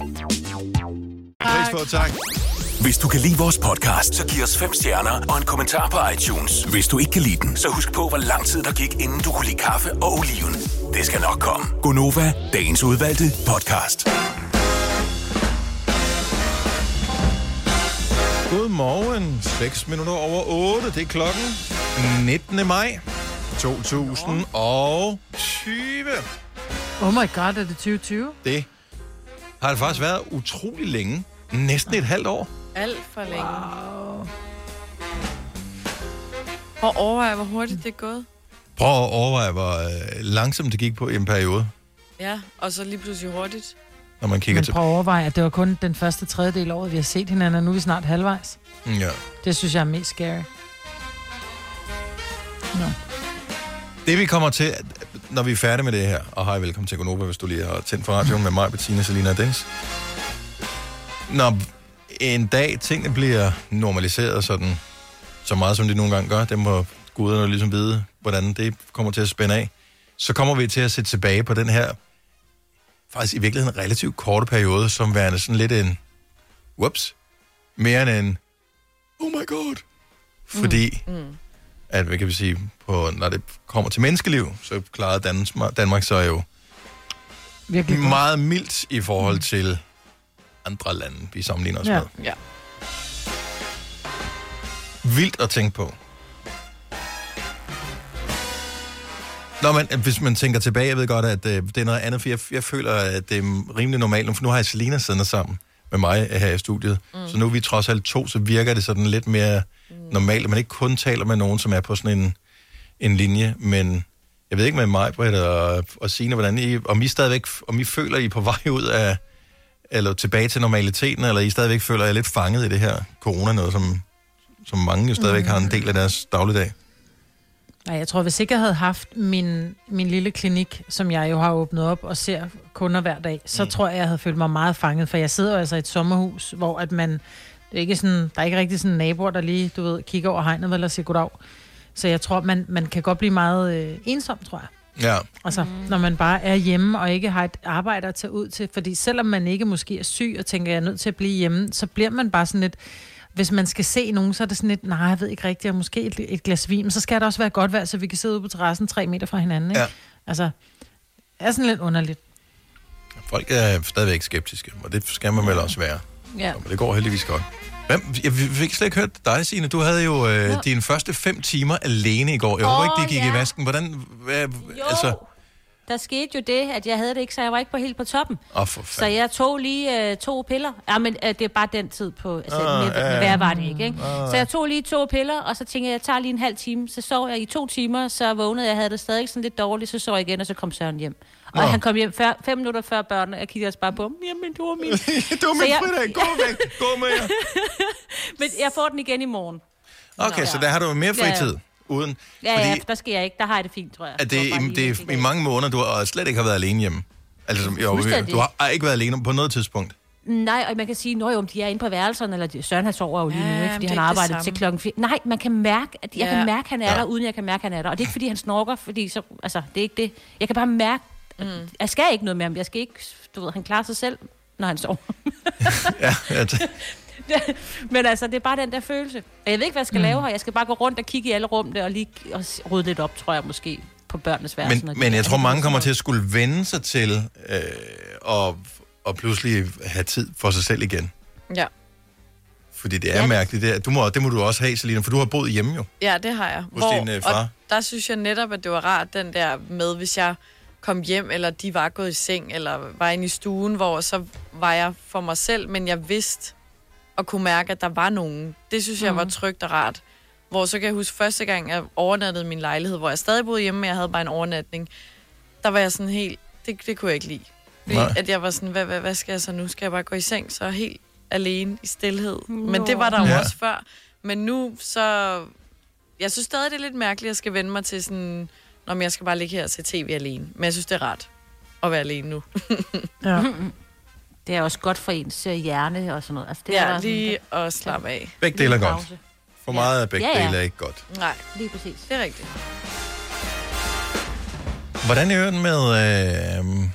Pris på, tak. Hvis du kan lide vores podcast, så giv os fem stjerner og en kommentar på iTunes. Hvis du ikke kan lide den, så husk på, hvor lang tid der gik, inden du kunne lide kaffe og oliven. Det skal nok komme. Gonova, dagens udvalgte podcast. Godmorgen. 6 minutter over 8. Det er klokken 19. maj 2020. Oh my god, er det 2020? Det har det faktisk været utrolig længe. Næsten et halvt år. Alt for længe. Wow. Og overvej, hvor hurtigt det er gået. Prøv at overveje, hvor øh, langsomt det gik på i en periode, Ja, og så lige pludselig hurtigt. når man kigger Men til... prøv at overveje, at det var kun den første tredjedel af året, vi har set hinanden, og nu er vi snart halvvejs. Ja. Det synes jeg er mest scary. Nå. Det vi kommer til, når vi er færdige med det her, og hej, velkommen til Gonova, hvis du lige har tændt for radioen med mig, Bettina, Selina og Dennis. Når en dag tingene bliver normaliseret sådan, så meget som de nogle gange gør, dem må guderne ligesom vide, hvordan det kommer til at spænde af, så kommer vi til at se tilbage på den her, faktisk i virkeligheden relativt korte periode, som værende sådan lidt en, whoops, mere end en, oh my god, fordi Mm. at, hvad kan vi sige, på, når det kommer til menneskeliv, så klarede Danmark, Danmark så jo Virkelig meget mildt i forhold til andre lande, vi sammenligner os Ja. med. Ja. Vildt at tænke på. Nå, men øh, hvis man tænker tilbage, jeg ved godt, at øh, det er noget andet, for jeg, jeg føler, at det er rimelig normalt, for nu har jeg Selina siddende sammen med mig øh, her i studiet, mm. så nu er vi trods alt to, så virker det sådan lidt mere normalt, at man ikke kun taler med nogen, som er på sådan en, en linje, men jeg ved ikke med mig, Britt og, og Signe, hvordan I, om I stadigvæk, om I føler, I er på vej ud af, eller tilbage til normaliteten, eller I stadigvæk føler, at I er lidt fanget i det her corona, noget som, som mange jo stadigvæk har en del af deres dagligdag. Nej, jeg tror, hvis ikke jeg havde haft min, min lille klinik, som jeg jo har åbnet op og ser kunder hver dag, så mm. tror jeg, jeg havde følt mig meget fanget, for jeg sidder jo altså i et sommerhus, hvor at man, det er ikke sådan, der er ikke rigtig sådan naboer, der lige, du ved, kigger over hegnet vel og siger goddag. Så jeg tror, man, man kan godt blive meget øh, ensom, tror jeg. Ja. Altså, når man bare er hjemme og ikke har et arbejde at tage ud til. Fordi selvom man ikke måske er syg og tænker, jeg er nødt til at blive hjemme, så bliver man bare sådan lidt... Hvis man skal se nogen, så er det sådan lidt, nej, jeg ved ikke rigtigt, og måske et, et glas vin, men så skal der også være godt vejr, så vi kan sidde ude på terrassen tre meter fra hinanden, ikke? Ja. Altså, det er sådan lidt underligt. Folk er stadigvæk skeptiske, og det skal man vel også være. Ja. Men det går heldigvis godt. Hvem, jeg fik slet ikke hørt dig, Signe. Du havde jo øh, Ja. dine første fem timer alene i går. Jeg håber Åh, ikke, det gik ja. i vasken. Hvordan... Hvad, Jo, altså, der skete jo det, at jeg havde det ikke, så jeg var ikke på helt på toppen. For Så jeg tog lige øh, to piller. Ja, men øh, det er bare den tid på... Altså, ah, ja, ja. Hvad var det ikke, ikke? Ah. Så jeg tog lige to piller, og så tænkte jeg, jeg tager lige en halv time. Så sov jeg i to timer, så vågnede jeg, havde det stadig sådan lidt dårligt, så sov jeg igen, og så kom Søren hjem. Og Nå. han kom hjem før, fem minutter før børnene, og jeg kiggede også bare på ham. Jamen, du var min... [LAUGHS] du var min jeg- fridag. Gå væk. Gå med jer. [LAUGHS] Men jeg får den igen i morgen. Okay, så der har du mere Ja, ja. fritid. Uden, Ja, fordi ja, der skal jeg ikke. Der har jeg det fint, tror jeg. at det, bare i, det er i mange måneder, du har slet ikke har været alene hjemme. Altså, jo, du har ikke været alene på noget tidspunkt. Nej, og man kan sige, at de er inde på værelserne, eller de- Søren han sover jo lige nu, Ja, ikke, fordi det er han ikke det arbejder til klokken 4. Nej, man kan mærke, at jeg Ja. kan mærke, at han er Ja. der, uden jeg kan mærke, at han er der. Og det er ikke, fordi han snorker, fordi så, altså, det er ikke det. Jeg kan bare mærke, Mm. jeg skal ikke noget med ham. Jeg skal ikke, du ved, han klarer sig selv, når han sover. [LAUGHS] Ja, ja, det- [LAUGHS] Men altså, det er bare den der følelse. Jeg ved ikke, hvad jeg skal Mm. lave her. Jeg skal bare gå rundt og kigge i alle rummene og lige og rydde lidt op, tror jeg måske, på børnenes værelse. men, men jeg tror, mange kommer til at skulle vende sig til øh, og, og pludselig have tid for sig selv igen. Ja. Fordi det er ja. mærkeligt. Det, er, du må, det må du også have, Selina, for du har boet hjemme jo. Ja, det har jeg. Hos din, øh, far? Og der synes jeg netop, at det var rart, den der med, hvis jeg kom hjem, eller de var gået i seng, eller var inde i stuen, hvor så var jeg for mig selv, men jeg vidste og kunne mærke, at der var nogen. Det synes jeg var Mhm. trygt og rart. Hvor så kan jeg huske første gang, jeg overnattede min lejlighed, hvor jeg stadig boede hjemme, men jeg havde bare en overnatning. Der var jeg sådan helt, det, det kunne jeg ikke lide. Fordi Nej. at jeg var sådan, hvad, hvad, hvad skal jeg så nu? Skal jeg bare gå i seng, så helt alene i stillhed? Men Nå. det var der jo Ja. også før. Men nu så... Jeg synes stadig, det er lidt mærkeligt, at jeg skal vende mig til sådan... Nå, men jeg skal bare ligge her og se tv alene. Men jeg synes, det er rart at være alene nu. [LAUGHS] Ja. [LAUGHS] Det er også godt for ens øh, hjerne og sådan noget. Altså, det Ja, er bare lige sådan, at slappe af. Begge dele er godt. For meget af begge Ja, ja. dele er ikke godt. Nej, lige præcis. Det er rigtigt. Hvordan er det med øh,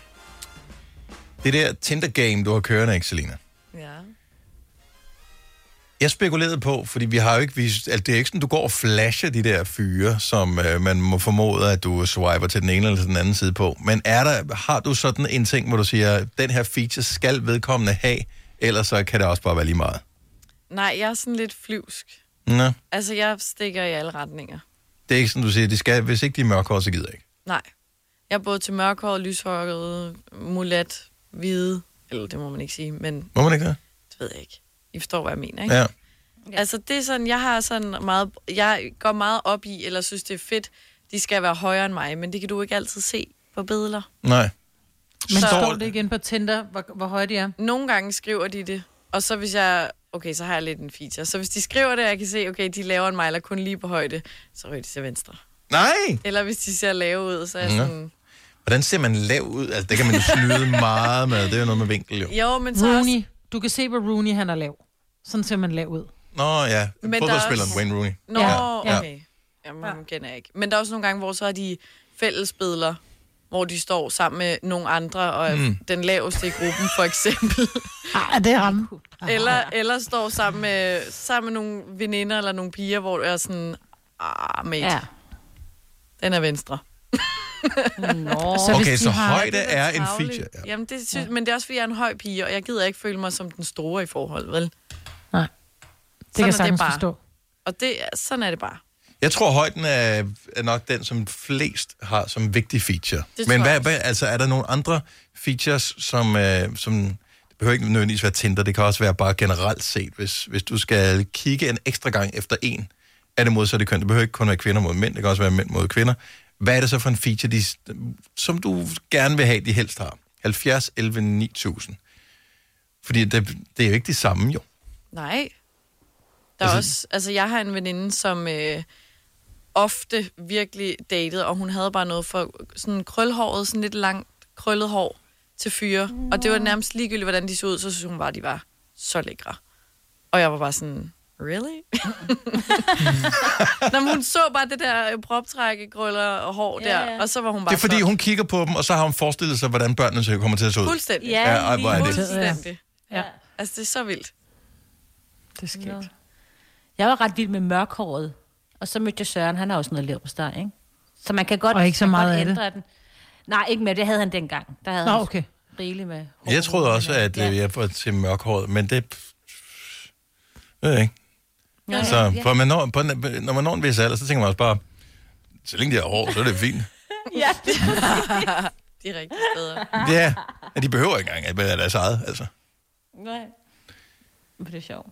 det der Tinder-game, du har kørende, ikke, Selina? Jeg spekulerede på, fordi vi har jo ikke vist, altså det er ikke sådan, du går og flasher de der fyre, som øh, man må formode, at du swiper til den ene eller den anden side på. Men er der, har du sådan en ting, hvor du siger, den her feature skal vedkommende have, ellers så kan det også bare være lige meget? Nej, jeg er sådan lidt flyvsk. Nå, Altså, jeg stikker i alle retninger. det er ikke sådan, du siger, de skal, hvis ikke de er mørkhårede, så gider jeg ikke. Nej. Jeg er både til mørkhåret, lyshåret, mulat, hvide. Eller det må man ikke sige, men Må man ikke det? det ved jeg ikke. I forstår, hvad jeg mener, ikke? Ja. Altså, det er sådan, jeg har sådan meget... Jeg går meget op i, eller synes, det er fedt, de skal være højere end mig, men det kan du ikke altid se på billeder. Nej. Men Så- står det ikke inde på Tinder, hvor, hvor høje de er? Nogle gange skriver de det, og så hvis jeg... Okay, så har jeg lidt en feature. Så hvis de skriver det, og jeg kan se, okay, de laver en mig, eller kun lige på højde, så ryger de til venstre. Nej! Eller hvis de ser lave ud, så er jeg sådan... Hvordan ser man lav ud? Altså, det kan man jo slyde meget med. Det er jo noget med vinkel, jo. Jo, men så Rooney. Du kan se, hvor Rooney han er lav. Sådan ser man lav ud. Nå ja, Men er fodboldspilleren også- Wayne Rooney. Nå, Ja. ja. okay. Jamen, ham kender jeg ikke. Men der er også nogle gange, hvor så er de fællesbilleder, hvor de står sammen med nogle andre, og er Mm. den laveste i gruppen, for eksempel. [LAUGHS] Ah, det er ham. [LAUGHS] eller, eller står sammen med, sammen med nogle veninder eller nogle piger, hvor det er sådan, ah, mate, Ja. den er venstre. Nå. [LAUGHS] Så hvis Okay, så har- højde er en Travligt. feature. Ja. Jamen, det synes, men det er også, fordi jeg er en høj pige, og jeg gider ikke føle mig som den store i forhold, vel? Nej. Det Sådan kan jeg er sagtens bare. forstå. Og det, er- sådan er det bare. Jeg tror, højden er, er nok den, som flest har som vigtig feature. Det Men hvad, hvad, altså, er der nogle andre features, som, øh, som... Det behøver ikke nødvendigvis være Tinder, det kan også være bare generelt set. Hvis, hvis du skal kigge en ekstra gang efter en af det modsatte køn, det behøver ikke kun være kvinder mod mænd, det kan også være mænd mod kvinder. Hvad er det så for en feature, de, som du gerne vil have, de helst har? 70, 11, 9000. Fordi det, det er jo ikke det samme, jo. Nej. Der er Altså- også, altså jeg har en veninde, som øh, ofte virkelig datede, og hun havde bare noget for sådan krølhåret, sådan lidt langt krøllet hår til fyre. Og det var nærmest ligegyldigt, hvordan de så ud, så synes hun bare, de var så lækre. Og jeg var bare sådan, really? [LAUGHS] Når hun så bare det der øh, proptrække, krøller og hår Ja, der, ja. og så var hun bare Det er fordi, hun kigger på dem, og så har hun forestillet sig, hvordan børnene så kommer til at se ud. Fuldstændig. Ja, ej, hvor er det. Fuldstændig. Ja. Altså, det er så vildt. Det er skægt. Jeg var ret vild med mørkhåret. Og så mødte jeg Søren, han har også noget lever på steg, ikke? Så man kan godt, Og ikke så meget godt af det. ændre den. Nej, ikke mere. Det havde han dengang. Der havde Nå, han okay. rigeligt med Jeg troede også, at ja. jeg var til mørkhåret, men det... Ved jeg ikke. Ja, Så ja. for man når, på, når man når en vis alder, så tænker man også bare, så længe de har hår, så er det fint. [LAUGHS] Ja, De er rigtig steder. Ja, ja de behøver ikke engang at være deres eget, altså. Nej. Men det er sjovt.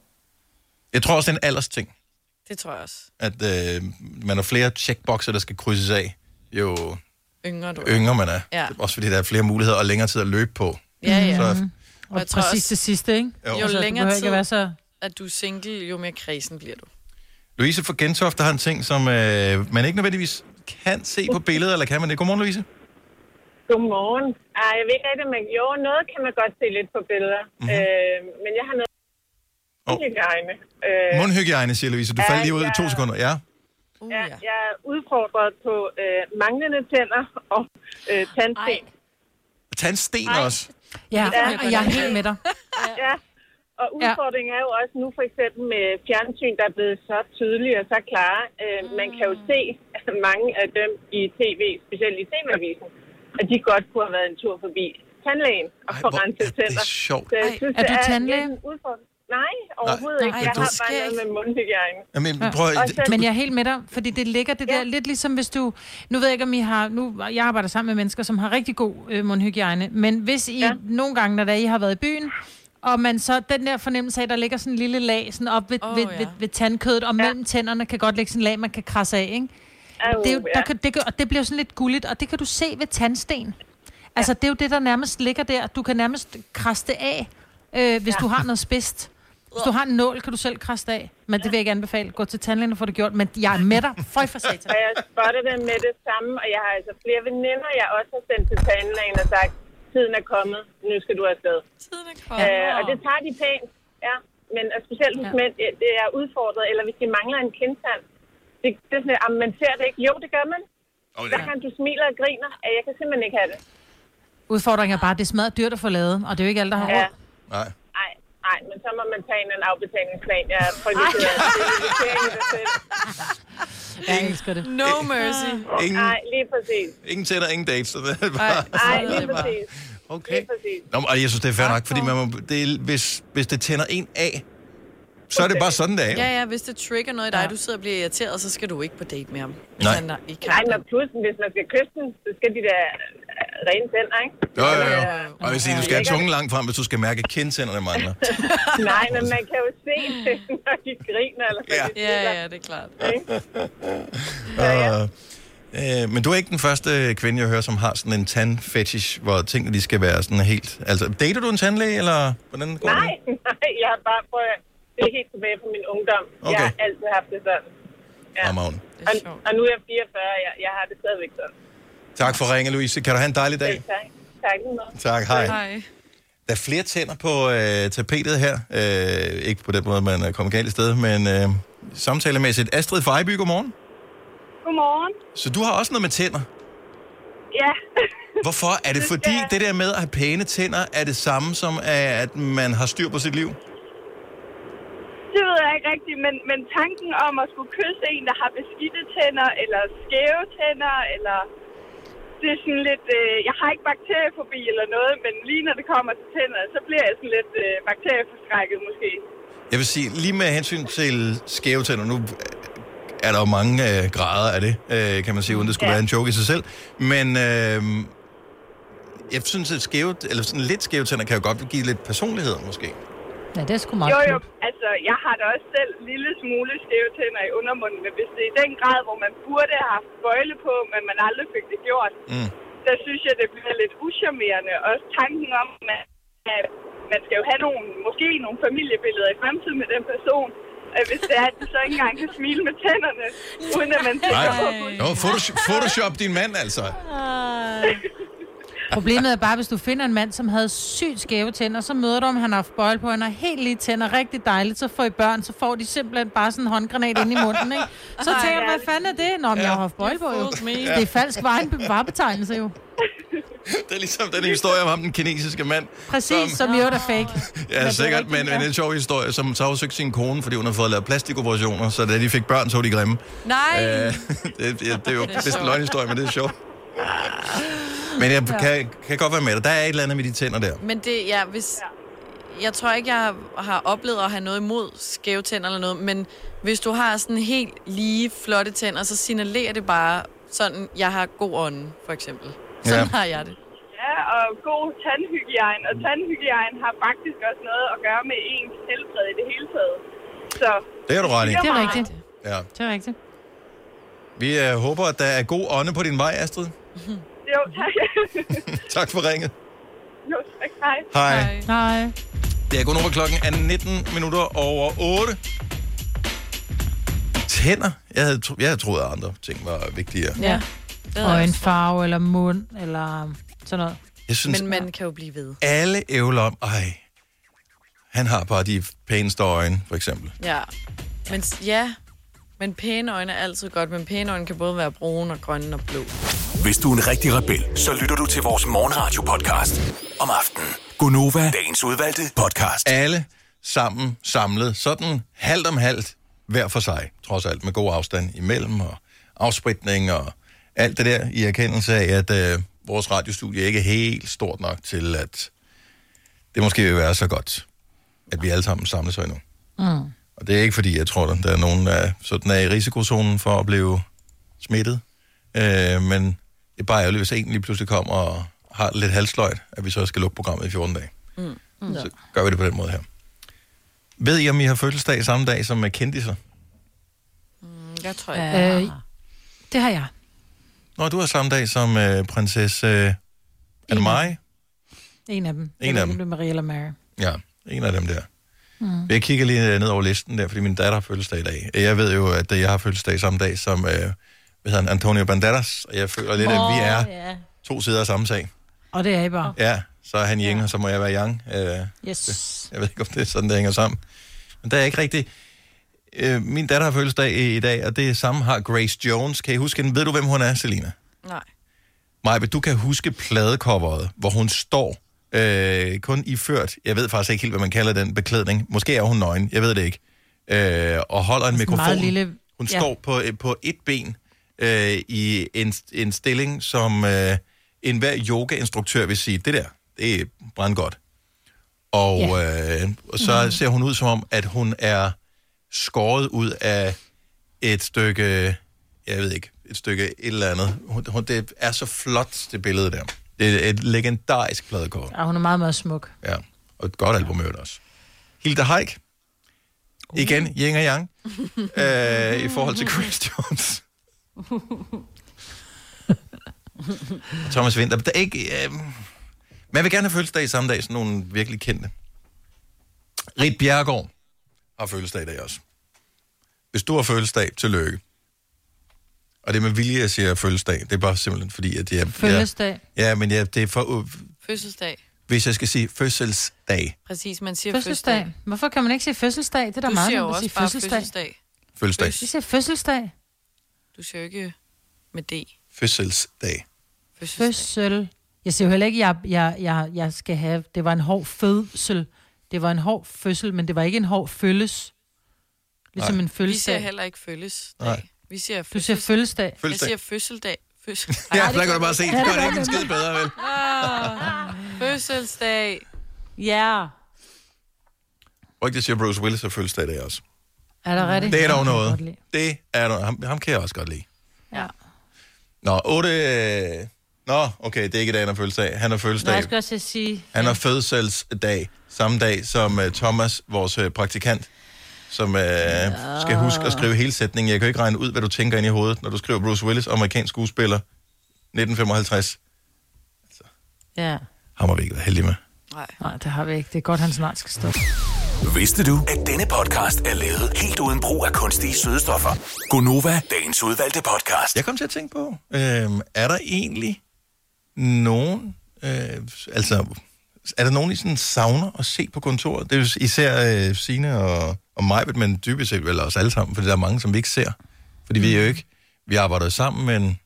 Jeg tror også, det er en alders ting, Det tror jeg også. at øh, man har flere checkboxer, der skal krydses af, jo Yngre du er. yngre man er. Ja. Også fordi der er flere muligheder og længere tid at løbe på. Ja, ja. Så, Og, Og jeg tror præcis også- det sidste, ikke? Jo. Jo Altså, det længere tid, ikke at være så... at du er single, jo mere kredsen bliver du. Louise fra Gentofte har en ting, som øh, man ikke nødvendigvis kan se på billedet, eller kan man det? Godmorgen, Louise. Godmorgen. Ej, jeg ved ikke rigtig, men jo, noget kan man godt se lidt på billeder. Mhm. Mm-hmm. Øh, men jeg har noget Åh. hygiejne. Øh, Mundhygiejne, siger Louise. Du Ja, faldt lige ud i to ja. sekunder. Ja. Uh, jeg, jeg er udfordret på øh, manglende tænder og øh, tandsten. Tag en sten også. Ja, Ja. og jeg er helt med dig. [LAUGHS] Ja. Og udfordringen er jo også nu for eksempel med fjernsyn, der er blevet så tydelige og så klare. Øh, man kan jo se at [LAUGHS] mange af dem i tv, specielt i TV-avisen, at de godt kunne have været en tur forbi tandlægen og Ej, få renset er det tænder. sjovt. Så jeg Ej, synes, er du er tandlæge? lidt en udfordring. Nej, overhovedet Nej. ikke. Jeg har bare noget med mundhygiejne. Jamen, prøv, Og så- Men jeg er helt med dig, fordi det ligger det der lidt ligesom hvis du... Nu ved jeg ikke, om I har... Nu, jeg arbejder sammen med mennesker, som har rigtig god øh, mundhygiejne, men hvis I ja. nogle gange, når der I har været i byen, og man så, den der fornemmelse af, at der ligger sådan en lille lag sådan op ved, oh, ved, ja. ved, ved tandkødet, og mellem tænderne kan godt ligge sådan en lag, man kan krasse af, ikke? Au, det, er jo, ja. der kan, det, kan, og det bliver sådan lidt gulligt, og det kan du se ved tandsten. Altså, det er jo det, der nærmest ligger der. Du kan nærmest krasse det af, øh, hvis Ja. du har noget spidst. Hvis du har en nål, kan du selv krasse af. Men det vil jeg ikke anbefale. Gå til tandlægen og få det gjort. Men jeg er med dig. Føj for satan. Og jeg spotter det med det samme, og jeg har altså flere veninder, jeg også har sendt til tandlægen og sagt, tiden er kommet, nu skal du afsted. Tiden er kommet. Øh, og det tager de pænt, ja. Men og specielt hos ja. mænd, det- det er udfordret, eller hvis de mangler en kindtand. Det, det er sådan, at man ser det ikke. Jo, det gør man. Oh, Hver gang du smiler og griner, at jeg kan simpelthen ikke have det. Udfordringen er bare, at det er smadret dyrt at få lavet, og det er jo ikke alle, der har Ja. råd. Nej. Nej, men så må man tage en afbetalingsplan. Jeg er frygtelig ked af det. Er. Jeg elsker det. No mercy. Ingen, Nej, lige præcis. ingen tænder, ingen dates. Så det er bare... Nej, lige præcis. Okay. Lige præcis. Nå, og jeg synes, det er fair nok, fordi man må, det er, hvis, hvis det tænder en af, så er det bare sådan, det er. Ja, ja, hvis det trigger noget i dig, du sidder og bliver irriteret, så skal du ikke på date med ham. Hvis Nej. han i Nej, men plus, hvis man skal kysse den, så skal de da øh, rene tænder, ikke? Jo, jo, jo. Og jeg vil sige, du skal have tungen langt frem, hvis du skal mærke, at kindtænderne mangler. [LAUGHS] Nej, men man kan jo se det, når de griner. Eller Ja. Ja, ja, det er klart. Uh, øh, men du er ikke den første kvinde, jeg hører, som har sådan en tandfetish, hvor tingene de skal være sådan helt... Altså, dater du en tandlæge, eller hvordan går det? Nej, [LAUGHS] nej, jeg har bare prøvet... Det er helt tilbage fra min ungdom. Jeg Okay. har altid haft det sådan. Ja. Fremragende. Og, og nu er jeg 44, og jeg, jeg har det stadigvæk sådan. Tak for ringen, Louise. Kan du have en dejlig dag? Tak. Tak meget. Tak, hej. Hej. Der er flere tænder på øh, tapetet her. Øh, ikke på den måde, man er kommet galt i sted, men øh, samtalemæssigt. Astrid Fejby, godmorgen. Godmorgen. Så du har også noget med tænder. Ja. Hvorfor? Er det fordi, det der med at have pæne tænder, er det samme som, at man har styr på sit liv? Det ved jeg ikke rigtigt, men, men tanken om at skulle kysse en, der har beskidte tænder, eller skæve tænder, eller... Det er sådan lidt... Øh, jeg har ikke bakteriefobi eller noget, men lige når det kommer til tænder, så bliver jeg sådan lidt øh, bakterieforskrækket måske. Jeg vil sige, lige med hensyn til skæve tænder, nu er der jo mange øh, grader af det, øh, kan man sige, uden det skulle ja. være en joke i sig selv. Men øh, jeg synes, at skæve, eller sådan lidt skæve tænder kan jo godt give lidt personlighed, måske. Ja, det er sgu meget Jo, jo, altså, jeg har da også selv lille smule skæve tænder i undermunden, men hvis det er i den grad, hvor man burde have haft bøjle på, men man aldrig fik det gjort, mm. der synes jeg, det bliver lidt uschammerende. Også tanken om, at man skal jo have nogle, måske nogle familiebilleder i fremtiden med den person, at hvis det er, at de så ikke engang kan smile med tænderne, uden at man tænker på, Nej, Nå, Photoshop, Photoshop din mand, altså. [LAUGHS] Problemet er bare, hvis du finder en mand, som havde sygt skæve tænder, så møder du, om han har haft bøjle på, han har helt lige tænder, rigtig dejligt, så får I børn, så får de simpelthen bare sådan en håndgranat ind i munden, ikke? Så Ej, tænker du, ja. hvad fanden er det? Nå, men jeg har haft bøjle på, jo. Det er falsk varebetegnelse, jo. Det er ligesom den historie om ham, den kinesiske mand. Præcis, som jo er fake. Ja, sikkert, men, men en sjov historie, som sagsøgte sin kone, fordi hun har fået lavet plastikoperationer, så da de fik børn, så var de grimme. Nej! Øh, [LAUGHS] det, ja, det er jo Det er en løgnhistorie, men det er sjovt. Men jeg kan, kan godt være med dig. Der er et eller andet med de tænder der. Men det, ja, hvis... Jeg tror ikke, jeg har- oplevet at have noget imod skæve tænder eller noget, men hvis du har sådan helt lige flotte tænder, så signalerer det bare sådan, jeg har god ånd, for eksempel. Sådan Ja. har jeg det. Ja, og god tandhygiejne. Og tandhygiejne har faktisk også noget at gøre med ens helbred i det hele taget. Så Det har du ret i. Det er rigtigt. Ja. Det er rigtigt. Vi uh, håber, at der er god ånde på din vej, Astrid. [LAUGHS] Jo, tak. [LAUGHS] Tak for ringet. jo, tak. Hej. Hej. Nej. Det er kun klokken er 19 minutter over 8. Tænder. Jeg havde, tro, jeg havde troet, at andre ting var vigtigere. Ja. Og en farve, eller mund, eller sådan noget. Jeg synes, Men man kan jo blive ved. alle ævler om, ej, han har bare de pæneste øjne, for eksempel. Ja. Men ja, men pæne øjne er altid godt, men pæne øjne kan både være brune og grønne og blå. Hvis du er en rigtig rebel, så lytter du til vores morgenradio-podcast om aftenen. Gunova, dagens udvalgte podcast. Alle sammen samlet, sådan halvt om halvt, hver for sig, trods alt med god afstand imellem, og afspritning og alt det der, i erkendelse af, at øh, vores radiostudie ikke er helt stort nok til, at det måske vil være så godt, at vi alle sammen samles her endnu. Mm. Og det er ikke fordi, jeg tror, at der er nogen, der sådan er i risikozonen for at blive smittet. Øh, men det er bare ærgerligt, hvis en lige pludselig kommer og har lidt halsløjt, at vi så skal lukke programmet i 14 dage. Mm. Mm. Så gør vi det på den måde her. Ved I, om I har fødselsdag samme dag som er kendiser? Jeg tror ikke. Øh, det har jeg. Nå, du har samme dag som øh, prinsesse... Øh, er det mig? En af dem. En Jeg af dem. Marie eller Mary. Ja, en af dem der. Mm. Jeg kigger lige ned over listen der, fordi min datter har fødselsdag i dag. Jeg ved jo, at jeg har fødselsdag samme dag som øh, hvad hedder han, Antonio Banderas, og jeg føler lidt, at vi er ja. to sider af samme sag. Og det er I bare. Ja, så er han yin, og så må jeg være yang. Øh, Yes. jeg ved ikke, om det er sådan, det hænger sammen. Men der er ikke rigtig... Øh, min datter har fødselsdag i, i dag, og det samme har Grace Jones. Kan I huske hende? Ved du, hvem hun er, Selina? Nej. Majbe, du kan huske pladecoveret, hvor hun står øh, kun iført, jeg ved faktisk ikke helt, hvad man kalder den beklædning. Måske er hun nøgen, jeg ved det ikke. Øh, og holder en mikrofon. lille- Hun ja. står på, på et ben øh, i en, en stilling, som øh, enhver yogainstruktør vil sige, det der, det er brandgodt. Og, øh, og så Mhm. ser hun ud som om, at hun er skåret ud af et stykke, jeg ved ikke, et stykke et eller andet. Hun, hun, det er så flot, det billede der. Det er et legendarisk pladekort. Ja, hun er meget, meget smuk. Ja, og et godt album i øvrigt også. Hilda Haik. Igen, yin og yang. [LAUGHS] øh, I forhold til Chris Jones. [LAUGHS] Thomas Winter. Der er ikke... Øh, man vil gerne have fødselsdag samme dag, sådan nogle virkelig kendte. Rit Bjergård har fødselsdag i dag også. Hvis du har fødselsdag, tillykke. Og det er med vilje, jeg siger fødselsdag. Det er bare simpelthen fordi, at jeg... Fødselsdag. Ja, ja men ja, det er for... Uh, Fødselsdag. hvis jeg skal sige fødselsdag. Præcis, man siger Fødselsdag. fødselsdag. Hvorfor kan man ikke sige fødselsdag? Det er da Du meget siger at også sige bare fødselsdag. fødselsdag. Fødselsdag. Vi siger fødselsdag. Du siger jo ikke med D. Fødselsdag. Fødsel. Jeg siger jo heller ikke, jeg, jeg, jeg, jeg skal have... Det var en hård fødsel. Det var en hård fødsel, men det var ikke en hård følges. Ligesom Nej. en Vi siger fødselsdag. heller ikke følges. Nej. Vi siger Du siger fødselsdag. Jeg Fødselsdag. siger fødselsdag. Fødsel... [LAUGHS] Ja, der kan du bare se. Det gør det ikke en det. skid bedre, vel? Ah, fødselsdag. Ja. Og ikke det siger Bruce Willis har fødselsdag i dag også. Er der rigtigt? Det er dog noget. Det er der. Ham, ham kan jeg også godt lide. Ja. Nå, 8... øh, Nå, okay, det er ikke i dag, han har fødselsdag. Han har Nå, fødselsdag. jeg skal også sige... Han har fødselsdag samme dag som uh, Thomas, vores uh, praktikant, som uh, skal huske at skrive hele sætningen. Jeg kan jo ikke regne ud, hvad du tænker ind i hovedet, når du skriver Bruce Willis, amerikansk skuespiller, 1955. Ja. Ham har vi ikke været heldige med. Nej, det har vi ikke. Det er godt, han snart skal stå. Vidste du, at denne podcast er lavet helt uden brug af kunstige sødestoffer? Gonova, dagens udvalgte podcast. Jeg kom til at tænke på, øh, er der egentlig nogen, øh, altså, er der nogen, I sådan savner at se på kontoret? Det er jo især øh, Signe og, og mig, men dybest set vel os alle sammen, fordi der er mange, som vi ikke ser. Fordi vi er jo ikke, vi arbejder sammen, men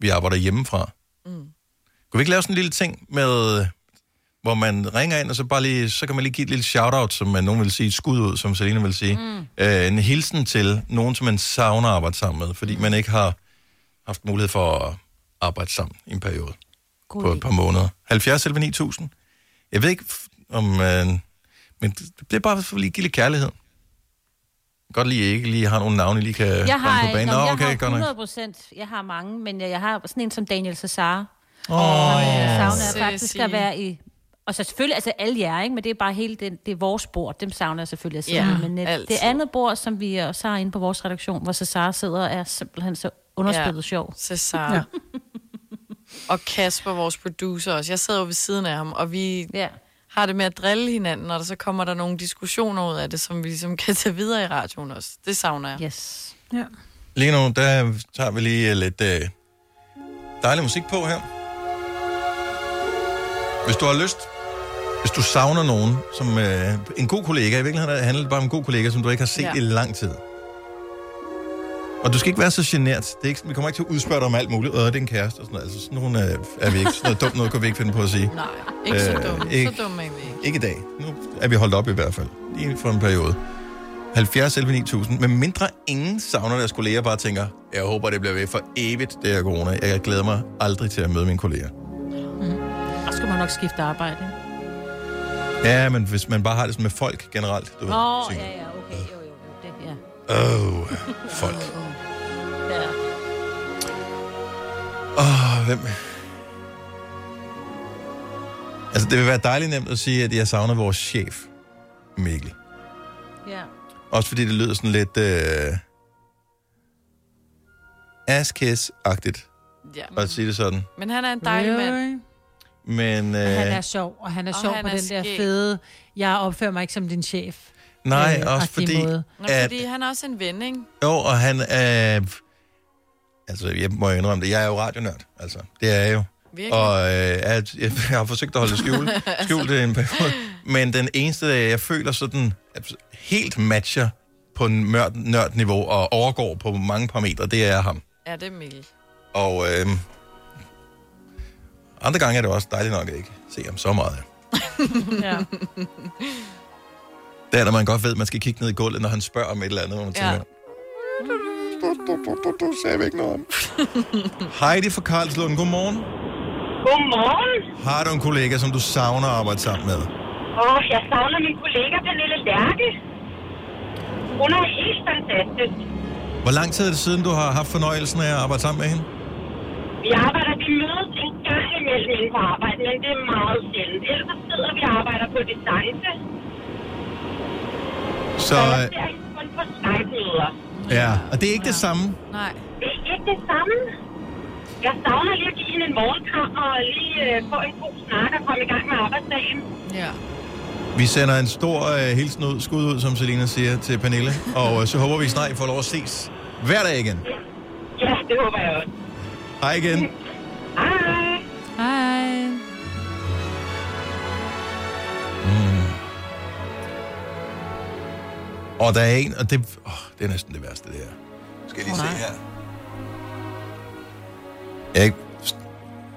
vi arbejder hjemmefra. Mm. Kunne vi ikke lave sådan en lille ting med, hvor man ringer ind, og så bare lige, så kan man lige give et lille shout-out, som man nogen vil sige, et skud ud, som Selina vil sige. Mm. Øh, en hilsen til nogen, som man savner at arbejde sammen med, fordi mm. man ikke har haft mulighed for at arbejde sammen i en periode God på et par måneder. 70 11 9000. Jeg ved ikke, om... Øh, men det, er bare for lige give lidt kærlighed. Godt lige ikke lige har nogle navne, I lige kan Jeg har, på banen. Nå, Nå, jeg okay, har godt nok. 100 procent. Jeg har mange, men jeg, jeg har sådan en som Daniel Cesar. Åh, oh, ja. jeg savner jeg faktisk at være i... Og så selvfølgelig, altså alle jer, ikke? men det er bare hele det, det er vores bord. Dem savner jeg selvfølgelig at sidde Ja, med. Men øh, altid. det andet bord, som vi også har inde på vores redaktion, hvor Cesar sidder, er simpelthen så underspillet Ja. sjov. Cesar. Ja. Og Kasper, vores producer også. Jeg sidder jo ved siden af ham, og vi ja. har det med at drille hinanden, og så kommer der nogle diskussioner ud af det, som vi ligesom [LAUGHS] kan tage videre i radioen også. Det savner jeg. Yes. Ja. Lige nu, der tager vi lige øh, lidt øh, dejlig musik på her. Hvis du har lyst, hvis du savner nogen, som øh, en god kollega, i virkeligheden handler det bare om en god kollega, som du ikke har set ja. i lang tid. Og du skal ikke være så genert. Det er ikke, vi kommer ikke til at udspørge dig om alt muligt. Øh, det er en kæreste og sådan noget. Altså, sådan nogle øh, er vi ikke. Sådan noget dumt noget kan vi ikke finde på at sige. Nej, ikke så Øh, dumt. ikke- Så dumme er vi ikke. Ikke i dag. Nu er vi holdt op i hvert fald. Lige for en periode. 70 11 9000. Men mindre ingen savner deres kolleger, bare tænker, jeg håber, det bliver ved for evigt, det her corona. Jeg glæder mig aldrig til at møde mine kolleger. Og skal man nok skifte arbejde. ikke? Ja, men hvis man bare har det sådan med folk generelt, du ved. Åh, sige, ja, ja, Åh, oh, folk. ja. Åh, oh, hvem... Altså, det vil være dejligt nemt at sige, at jeg savner vores chef, Mikkel. Ja. Også fordi det lyder sådan lidt øh, ass-kiss-agtigt Ja. at sige det sådan. Men han er en dejlig mand. Really? Men øh, Han er sjov, og han er Og sjov han på er den der skæg. fede, jeg opfører mig ikke som din chef. Nej, øh, også fordi, måde. Nå, at, fordi han er også en ven, ikke? jo, og han er, altså, jeg må jo indrømme det, jeg er jo radionørd, altså, det er jeg jo. Virkelig? Og øh, jeg, jeg har forsøgt at holde det skjult, [LAUGHS] skjult i en periode. Men den eneste, jeg føler sådan, at helt matcher på en mørd, nørd niveau og overgår på mange parametre, det er ham. Ja, det er Mikkel. Og øh, andre gange er det også dejligt nok at ikke se ham så meget. [LAUGHS] ja. [LAUGHS] Det er, når man godt ved, at man skal kigge ned i gulvet, når han spørger om et eller andet, hvor man Ja. tænker, du, du, du, du, du sagde ikke noget om. [LAUGHS] Heidi fra Karlslund, godmorgen. Godmorgen. Har du en kollega, som du savner at arbejde sammen med? Åh, jeg savner min kollega, Pernille Lærke. Hun er helt fantastisk. Hvor lang tid er det siden, du har haft fornøjelsen af at arbejde sammen med hende? Vi arbejder, vi mødes en gang imellem inden på arbejde, men det er meget sjældent. Ellers så sidder vi og arbejder på distance. Så Skype-møder. ja, og det er ikke det samme. Nej. Det er ikke det samme. Jeg savner lige at give hende en morgenkram og lige øh, få en god snak og komme i gang med arbejdsdagen. Ja. Vi sender en stor uh, hilsen ud, skud ud, som Selina siger, til Pernille. [LAUGHS] Og uh, så håber vi snart, I får lov at ses hver dag igen. Ja, det håber jeg også. Hej igen. Hej. Hej. Og der er en, og det, oh, det er næsten det værste, det her. Skal jeg lige se her. Jeg,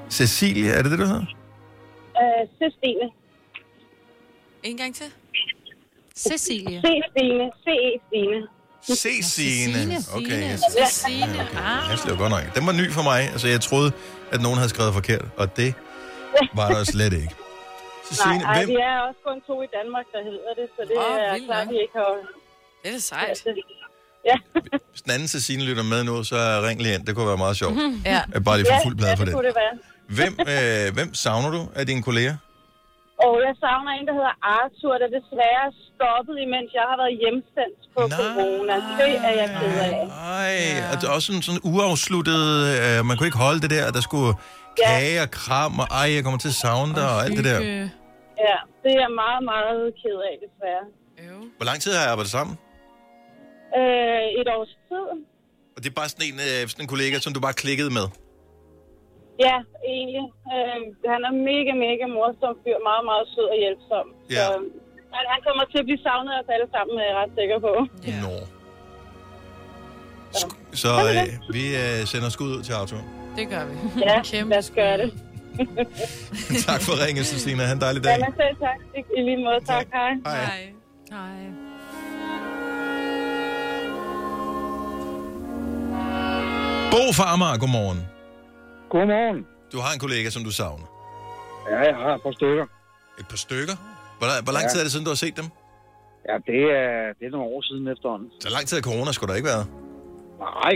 Cecilie, er det det, du hedder? Øh, Cecilie. En gang til. Cecilie. C-Stine. C-E-Stine. Okay, jeg, Ja. Signe. Ah. jeg slår godt nok. Den var ny for mig. Altså, jeg troede, at nogen havde skrevet forkert, og det var der slet ikke. [LAUGHS] Cecilie, Nej, ej, hvem, vi er også kun to i Danmark, der hedder det, så det oh, er klart, vi ikke har... Det er da sejt. Ja. [LAUGHS] hvis den anden Cecilie lytter med nu, så ring lige ind. Det kunne være meget sjovt. [LAUGHS] Ja. Jeg bare lige få fuld plade ja, for det det. kunne det være. [LAUGHS] Hvem, øh, hvem savner du af dine kolleger? Og jeg savner en, der hedder Arthur, der desværre er stoppet, imens jeg har været hjemsendt på Nej. corona. Det er jeg ked af. Ej, og det er også sådan, sådan uafsluttet. Øh, man kunne ikke holde det der, der skulle kage og kram, og ej, jeg kommer til at savne dig, og alt det der. Ja, det er jeg meget, meget ked af, desværre. Hvor lang tid har jeg arbejdet sammen? Øh, et års tid. Og det er bare sådan en, øh, sådan en kollega, som du bare klikkede med. Ja, egentlig. Øh, han er mega, mega morsom fyr. Meget, meget sød og hjælpsom. Ja. Så, han, han kommer til at blive savnet af os alle sammen, er jeg ret sikker på. Ja. Nå. Så øh, vi øh, sender skud ud til Arthur. Det gør vi. Ja, [LAUGHS] lad os gøre det. [LAUGHS] tak for ringen, Christina. Ha' en dejlig dag. Jamen selv tak. I- I lige måde. Tak. Hej. Hej. Hej. Bo fra Amager, godmorgen. Godmorgen. Du har en kollega, som du savner. Ja, jeg har et par stykker. Et par stykker? Hvor, hvor lang Ja. tid er det siden, du har set dem? Ja, det er, det er nogle år siden efterhånden. Så lang tid af corona skulle der ikke være. Nej,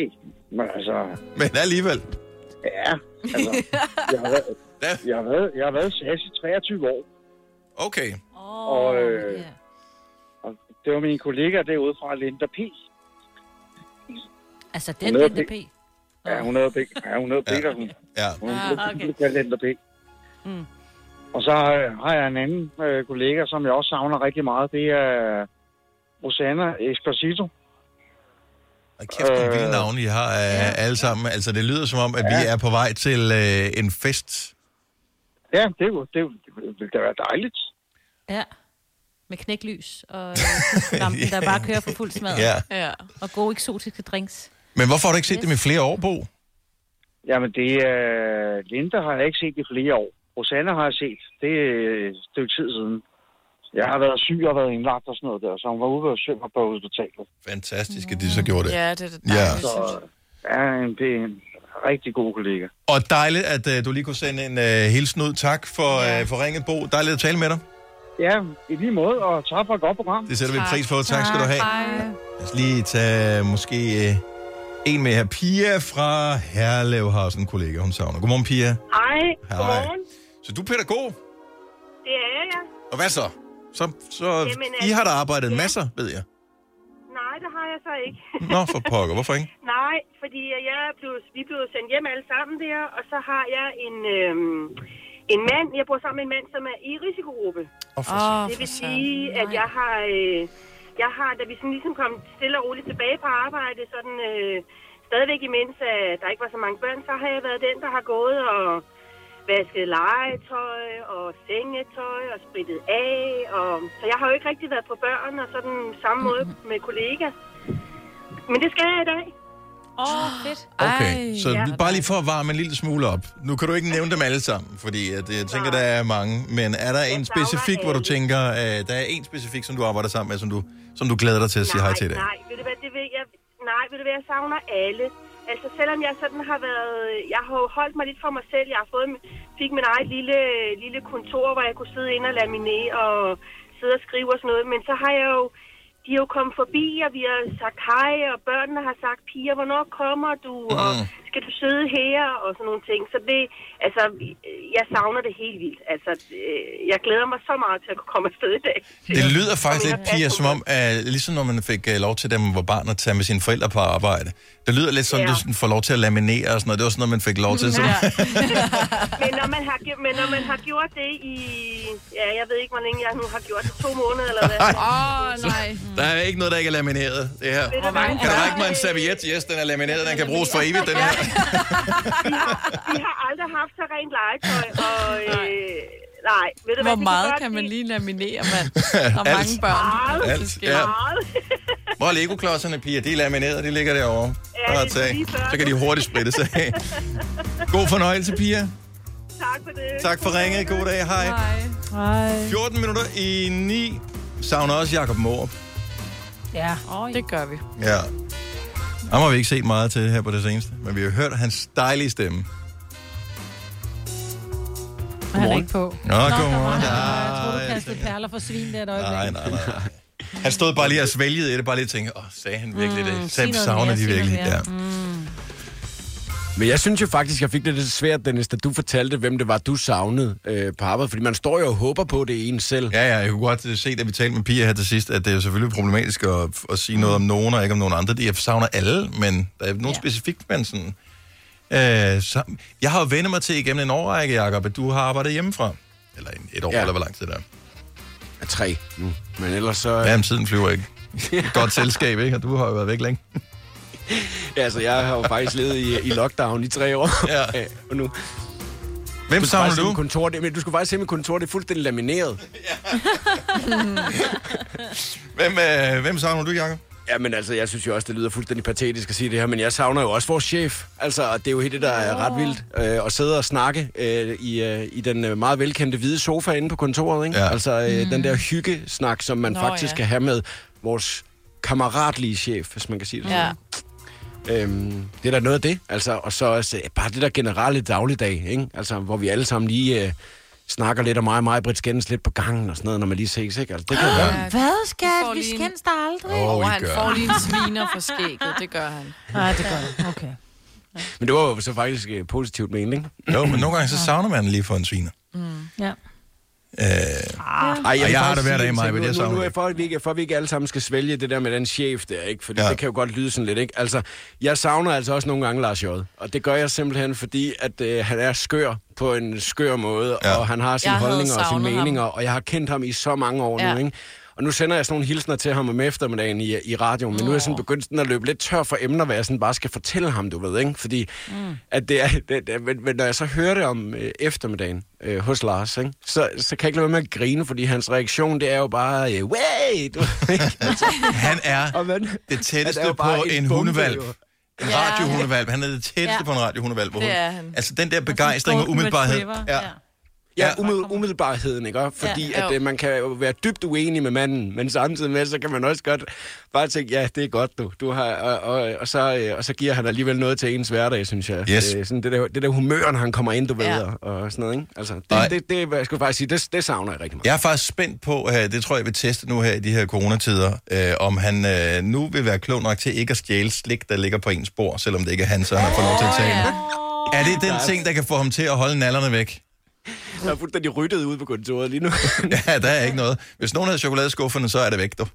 men altså... Men alligevel. Ja, altså... jeg, har været, [LAUGHS] jeg, har været, jeg har været i SAS i 23 år. Okay. Oh, og, øh, og det var min kollega derude fra Linda P. Altså, den Linda P. Ja, hun hedder, P. ja, hun hedder Ja. Petersen. Ja. Hun Ah, hedder okay. Linda P. Mm. Og så har, har jeg en anden øh, kollega, som jeg også savner rigtig meget. Det er Rosanna Esposito. Og kæft, nogle vilde navne, I har uh, alle sammen. Altså, det lyder som om, at vi er på vej til uh, en fest. Ja, det, er jo- det, er det ville da være dejligt. Ja. Med knæklys og [LAUGHS] øh, lampen, der bare kører for fuld smad. Ja. ja. Og gode eksotiske drinks. Men hvorfor har du ikke set dem i flere år, Bo? Jamen, det er... Linda har jeg ikke set i flere år. Rosanna har jeg set. Det er et stykke tid siden. Jeg har været syg og været indlagt og sådan noget der, så hun var ude og søge mig på hospitalet. Fantastisk, at de så gjorde det. Ja, det er da Ja. Så ja, en, det er en rigtig god kollega. Og dejligt, at uh, du lige kunne sende en uh, hilsen ud. Tak for, uh, for ringet, Bo. Dejligt at tale med dig. Ja, i lige måde, og tak for et godt program. Det sætter vi pris på. Tak skal du have. Lad os lige tage måske øh, en med her. Pia fra Herlev har også en kollega, hun savner. Godmorgen, Pia. Hej, Hej. godmorgen. Så du er pædagog, Det er jeg. og hvad så? Så, så Jamen, I har da altså, arbejdet ja. masser, ved jeg. Nej, det har jeg så ikke. [LAUGHS] Nå, for pokker. Hvorfor ikke? Nej, fordi jeg blev, vi blev sendt hjem alle sammen der, og så har jeg en, øhm, en mand, jeg bor sammen med en mand, som er i risikogruppe. Oh, oh, det vil sige, at jeg har, øh, jeg har, da vi sådan ligesom kom stille og roligt tilbage på arbejde, sådan øh, stadigvæk imens at der ikke var så mange børn, så har jeg været den, der har gået og vasket legetøj og sengetøj og spritet af. Og, så jeg har jo ikke rigtig været på børn og sådan samme måde [LAUGHS] med kollega. Men det skal jeg i dag. Åh, oh, fedt. [GASPS] Okay, så ja. bare lige for at varme en lille smule op. Nu kan du ikke nævne dem alle sammen, fordi at, jeg tænker, der er mange. Men er der en specifik, hvor du tænker, at der er en specifik, som du arbejder sammen med, som du, som du glæder dig til at sige hej til i dag? Nej, ved du hvad, det vil jeg, nej, ved du hvad, jeg savner alle. Altså, selvom jeg sådan har været... Jeg har jo holdt mig lidt for mig selv. Jeg har fået, fik min eget lille, lille kontor, hvor jeg kunne sidde ind og laminere og sidde og skrive og sådan noget. Men så har jeg jo... De er jo kommet forbi, og vi har sagt hej, og børnene har sagt, piger, hvornår kommer du? Mm. Og skal du sidde her? Og sådan nogle ting. Så det, altså, jeg savner det helt vildt. Altså, øh, jeg glæder mig så meget til at kunne komme afsted i dag. Det lyder faktisk lidt, Pia, som om, at ligesom når man fik øh, lov til, da man var barn, at tage med sine forældre på arbejde. Det lyder lidt som, Ja. du sådan får lov til at laminere og sådan noget. Det var sådan noget, man fik lov til. Så. [LAUGHS] men, når man har, men når man har gjort det i... Ja, jeg ved ikke, hvor længe jeg nu har gjort det. To måneder eller hvad? Åh, oh, nej. Der er ikke noget, der ikke er lamineret, det her. Du hvad? Kan du række mig en serviet? Yes, den er lamineret. Den kan bruges for evigt, den her. Vi har aldrig haft så rent legetøj, og... Øh, nej, ved du Hvor hvad? meget kan man lige laminere, mand? [LAUGHS] Der er mange børn. Meget. Alt, ja. Meget. Er Lego-klodserne, Pia? De er lamineret, de ligger derovre. Ja, Bare det er tag. Så kan de hurtigt sprittes [LAUGHS] af. God fornøjelse, Pia. Tak for det. Tak for ringet. God dag. Hej. Hej. 14 minutter i 9. Savner også Jakob Morup. Ja. Det gør vi. Ja. Ham har vi ikke set meget til her på det seneste, men vi har hørt hans dejlige stemme. Han er ikke på. Nå, godmorgen. Jeg tror, du kastede perler for svin der et øjeblik. Nej, nej, nej. [LAUGHS] Han stod bare lige og svælgede i det, bare lige og tænkte, åh, sagde han virkelig det? sig Sagde, savner de virkelig? Ja. Men jeg synes jo faktisk, jeg fik det lidt svært, Dennis, da du fortalte, hvem det var, du savnede øh, på arbejde. Fordi man står jo og håber på, det en selv. Ja, ja, jeg kunne godt øh, se, da vi talte med Pia her til sidst, at det er jo selvfølgelig problematisk at, at sige noget om nogen, og ikke om nogen andre. Det, jeg savner alle, men der er nogle ja. specifikt, men sådan... Øh, så, jeg har jo vendt mig til igennem en årrække, Jacob, at du har arbejdet hjemmefra. Eller en- et år, ja. Eller hvor lang tid der er. Ja, tre nu. Men ellers så... Ja, men tiden flyver ikke. Godt selskab, ikke? Og du har jo været væk længe. Ja, altså, jeg har jo faktisk levet i, i lockdown i tre år. Ja. [LAUGHS] og nu... Hvem savner du? Kontor, det, men du skulle faktisk se mit kontor, det er fuldstændig lamineret. [LAUGHS] Hvem, øh, hvem savner du, Jacob? Ja, men altså, jeg synes jo også, det lyder fuldstændig patetisk at sige det her, men jeg savner jo også vores chef. Altså, det er jo helt det, der er ret vildt. Øh, at sidde og snakke øh, i, øh, i den øh, meget velkendte hvide sofa inde på kontoret, ikke? Ja. Altså, øh, Mm. den der hyggesnak, som man Nå, faktisk ja. skal have med vores kammeratlige chef, hvis man kan sige det Ja. sådan. Øhm, det er da noget af det. Altså, og så også, øh, bare det der generelle dagligdag, ikke? Altså, hvor vi alle sammen lige øh, snakker lidt, og mig og mig, Britt skændes lidt på gangen og sådan noget, når man lige ses, ikke? Altså, det kan være. [GASPS] Hvad, skat? Vi en- skændes der aldrig. Og I han gør. får lige en sviner for skægget. Det gør han. [LAUGHS] Nej, det gør du. Okay. Men det var jo så faktisk øh, positivt ment, ikke? Jo, men nogle gange så savner man lige for en sviner. Ja. Øh, Ej, og jeg har det hver dag, Maja, en men jeg nu, savner nu, nu, det. for, at vi ikke, for at vi ikke alle sammen skal svælge det der med den chef der, ikke? For Ja. det kan jo godt lyde sådan lidt, ikke? Altså, jeg savner altså også nogle gange Lars J. Og det gør jeg simpelthen, fordi at øh, han er skør på en skør måde, Ja. og han har sine Jeg holdninger og sine savnet ham. meninger, og jeg har kendt ham i så mange år Ja. nu, ikke? Og nu sender jeg sådan nogle hilsner til ham om eftermiddagen i, i radioen, men nu er jeg sådan begyndt sådan at løbe lidt tør for emner, hvad jeg sådan bare skal fortælle ham, du ved, ikke? Fordi mm. at det er, det, det, men, men når jeg så hører det om øh, eftermiddagen øh, hos Lars, ikke? Så, så kan jeg ikke lade være med at grine, fordi hans reaktion, det er jo bare, øh, wait! Du? [LAUGHS] Altså, Han er man, det tætteste er på en en hundevalg. En Ja. radiohundevalg. Han er det tætteste Ja. på en radiohundevalg. Hvor hun. Altså den der begejstring og umiddelbarhed. Ja. ja. Ja, umiddel, umiddelbarheden, ikke? Fordi Ja. ja, at øh, man kan jo være dybt uenig med manden, men samtidig med, så kan man også godt bare tænke, ja, det er godt, du. du har, og, og, og, så, øh, og så giver han alligevel noget til ens hverdag, synes jeg. Yes. Øh, sådan det, der, det der humør, når han kommer ind, du ved, Ja. ja. og, sådan noget, ikke? Altså, det, det, det, hvad jeg skulle faktisk sige, det, det savner jeg rigtig meget. Jeg er faktisk spændt på, uh, det tror jeg, jeg vil teste nu her i de her coronatider, uh, om han uh, nu vil være klog nok til ikke at stjæle slik, der ligger på ens bord, selvom det ikke er han, så han har fået lov til at tage det. Er det den ting, der kan få ham til at holde nallerne væk? Jeg er fuldstændig ryddet ude på kontoret lige nu. [LAUGHS] ja, der er ikke noget. Hvis nogen havde chokoladeskufferne, så er det væk, du.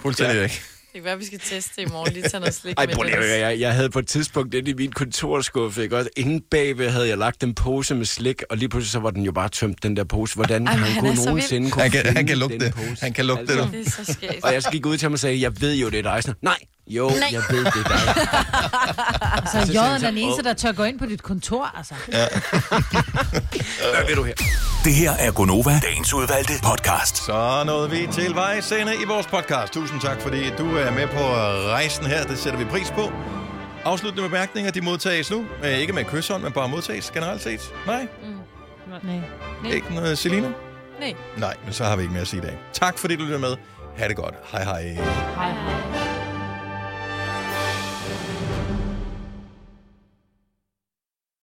Fuldstændig ja. væk. Det kan være, vi skal teste det i morgen. Lige tage noget slik Ej, med. prøv jeg, jeg havde på et tidspunkt inde i min kontorskuffe, ikke også? Ingen bagved havde jeg lagt en pose med slik, og lige pludselig så var den jo bare tømt, den der pose. Hvordan Ej, han, han kunne nogensinde vild. kunne Han kan- finde han kan lugte den det. Pose? Han kan lugte det, du. Det er så skægt. Og jeg gik ud til ham og sagde, jeg ved jo, det er dig. Sådan, Nej, jo, Nej. jeg ved, det dig. [LAUGHS] Altså, Så J er den eneste, der tør gå ind på dit kontor, altså. Ja. [LAUGHS] Hvad vil du her? Det her er Gonova, dagens udvalgte podcast. Så nåede vi til vejs ende i vores podcast. Tusind tak, fordi du er med på rejsen her. Det sætter vi pris på. Afsluttende bemærkninger, de modtages nu. Øh, Ikke med kysshånd, men bare modtages generelt set. Nej, Nej. ikke noget. Selina? Nej. Nej, men så har vi ikke mere at sige i dag. Tak fordi du lytter med. Ha' det godt. Hej hej. Hej, hej.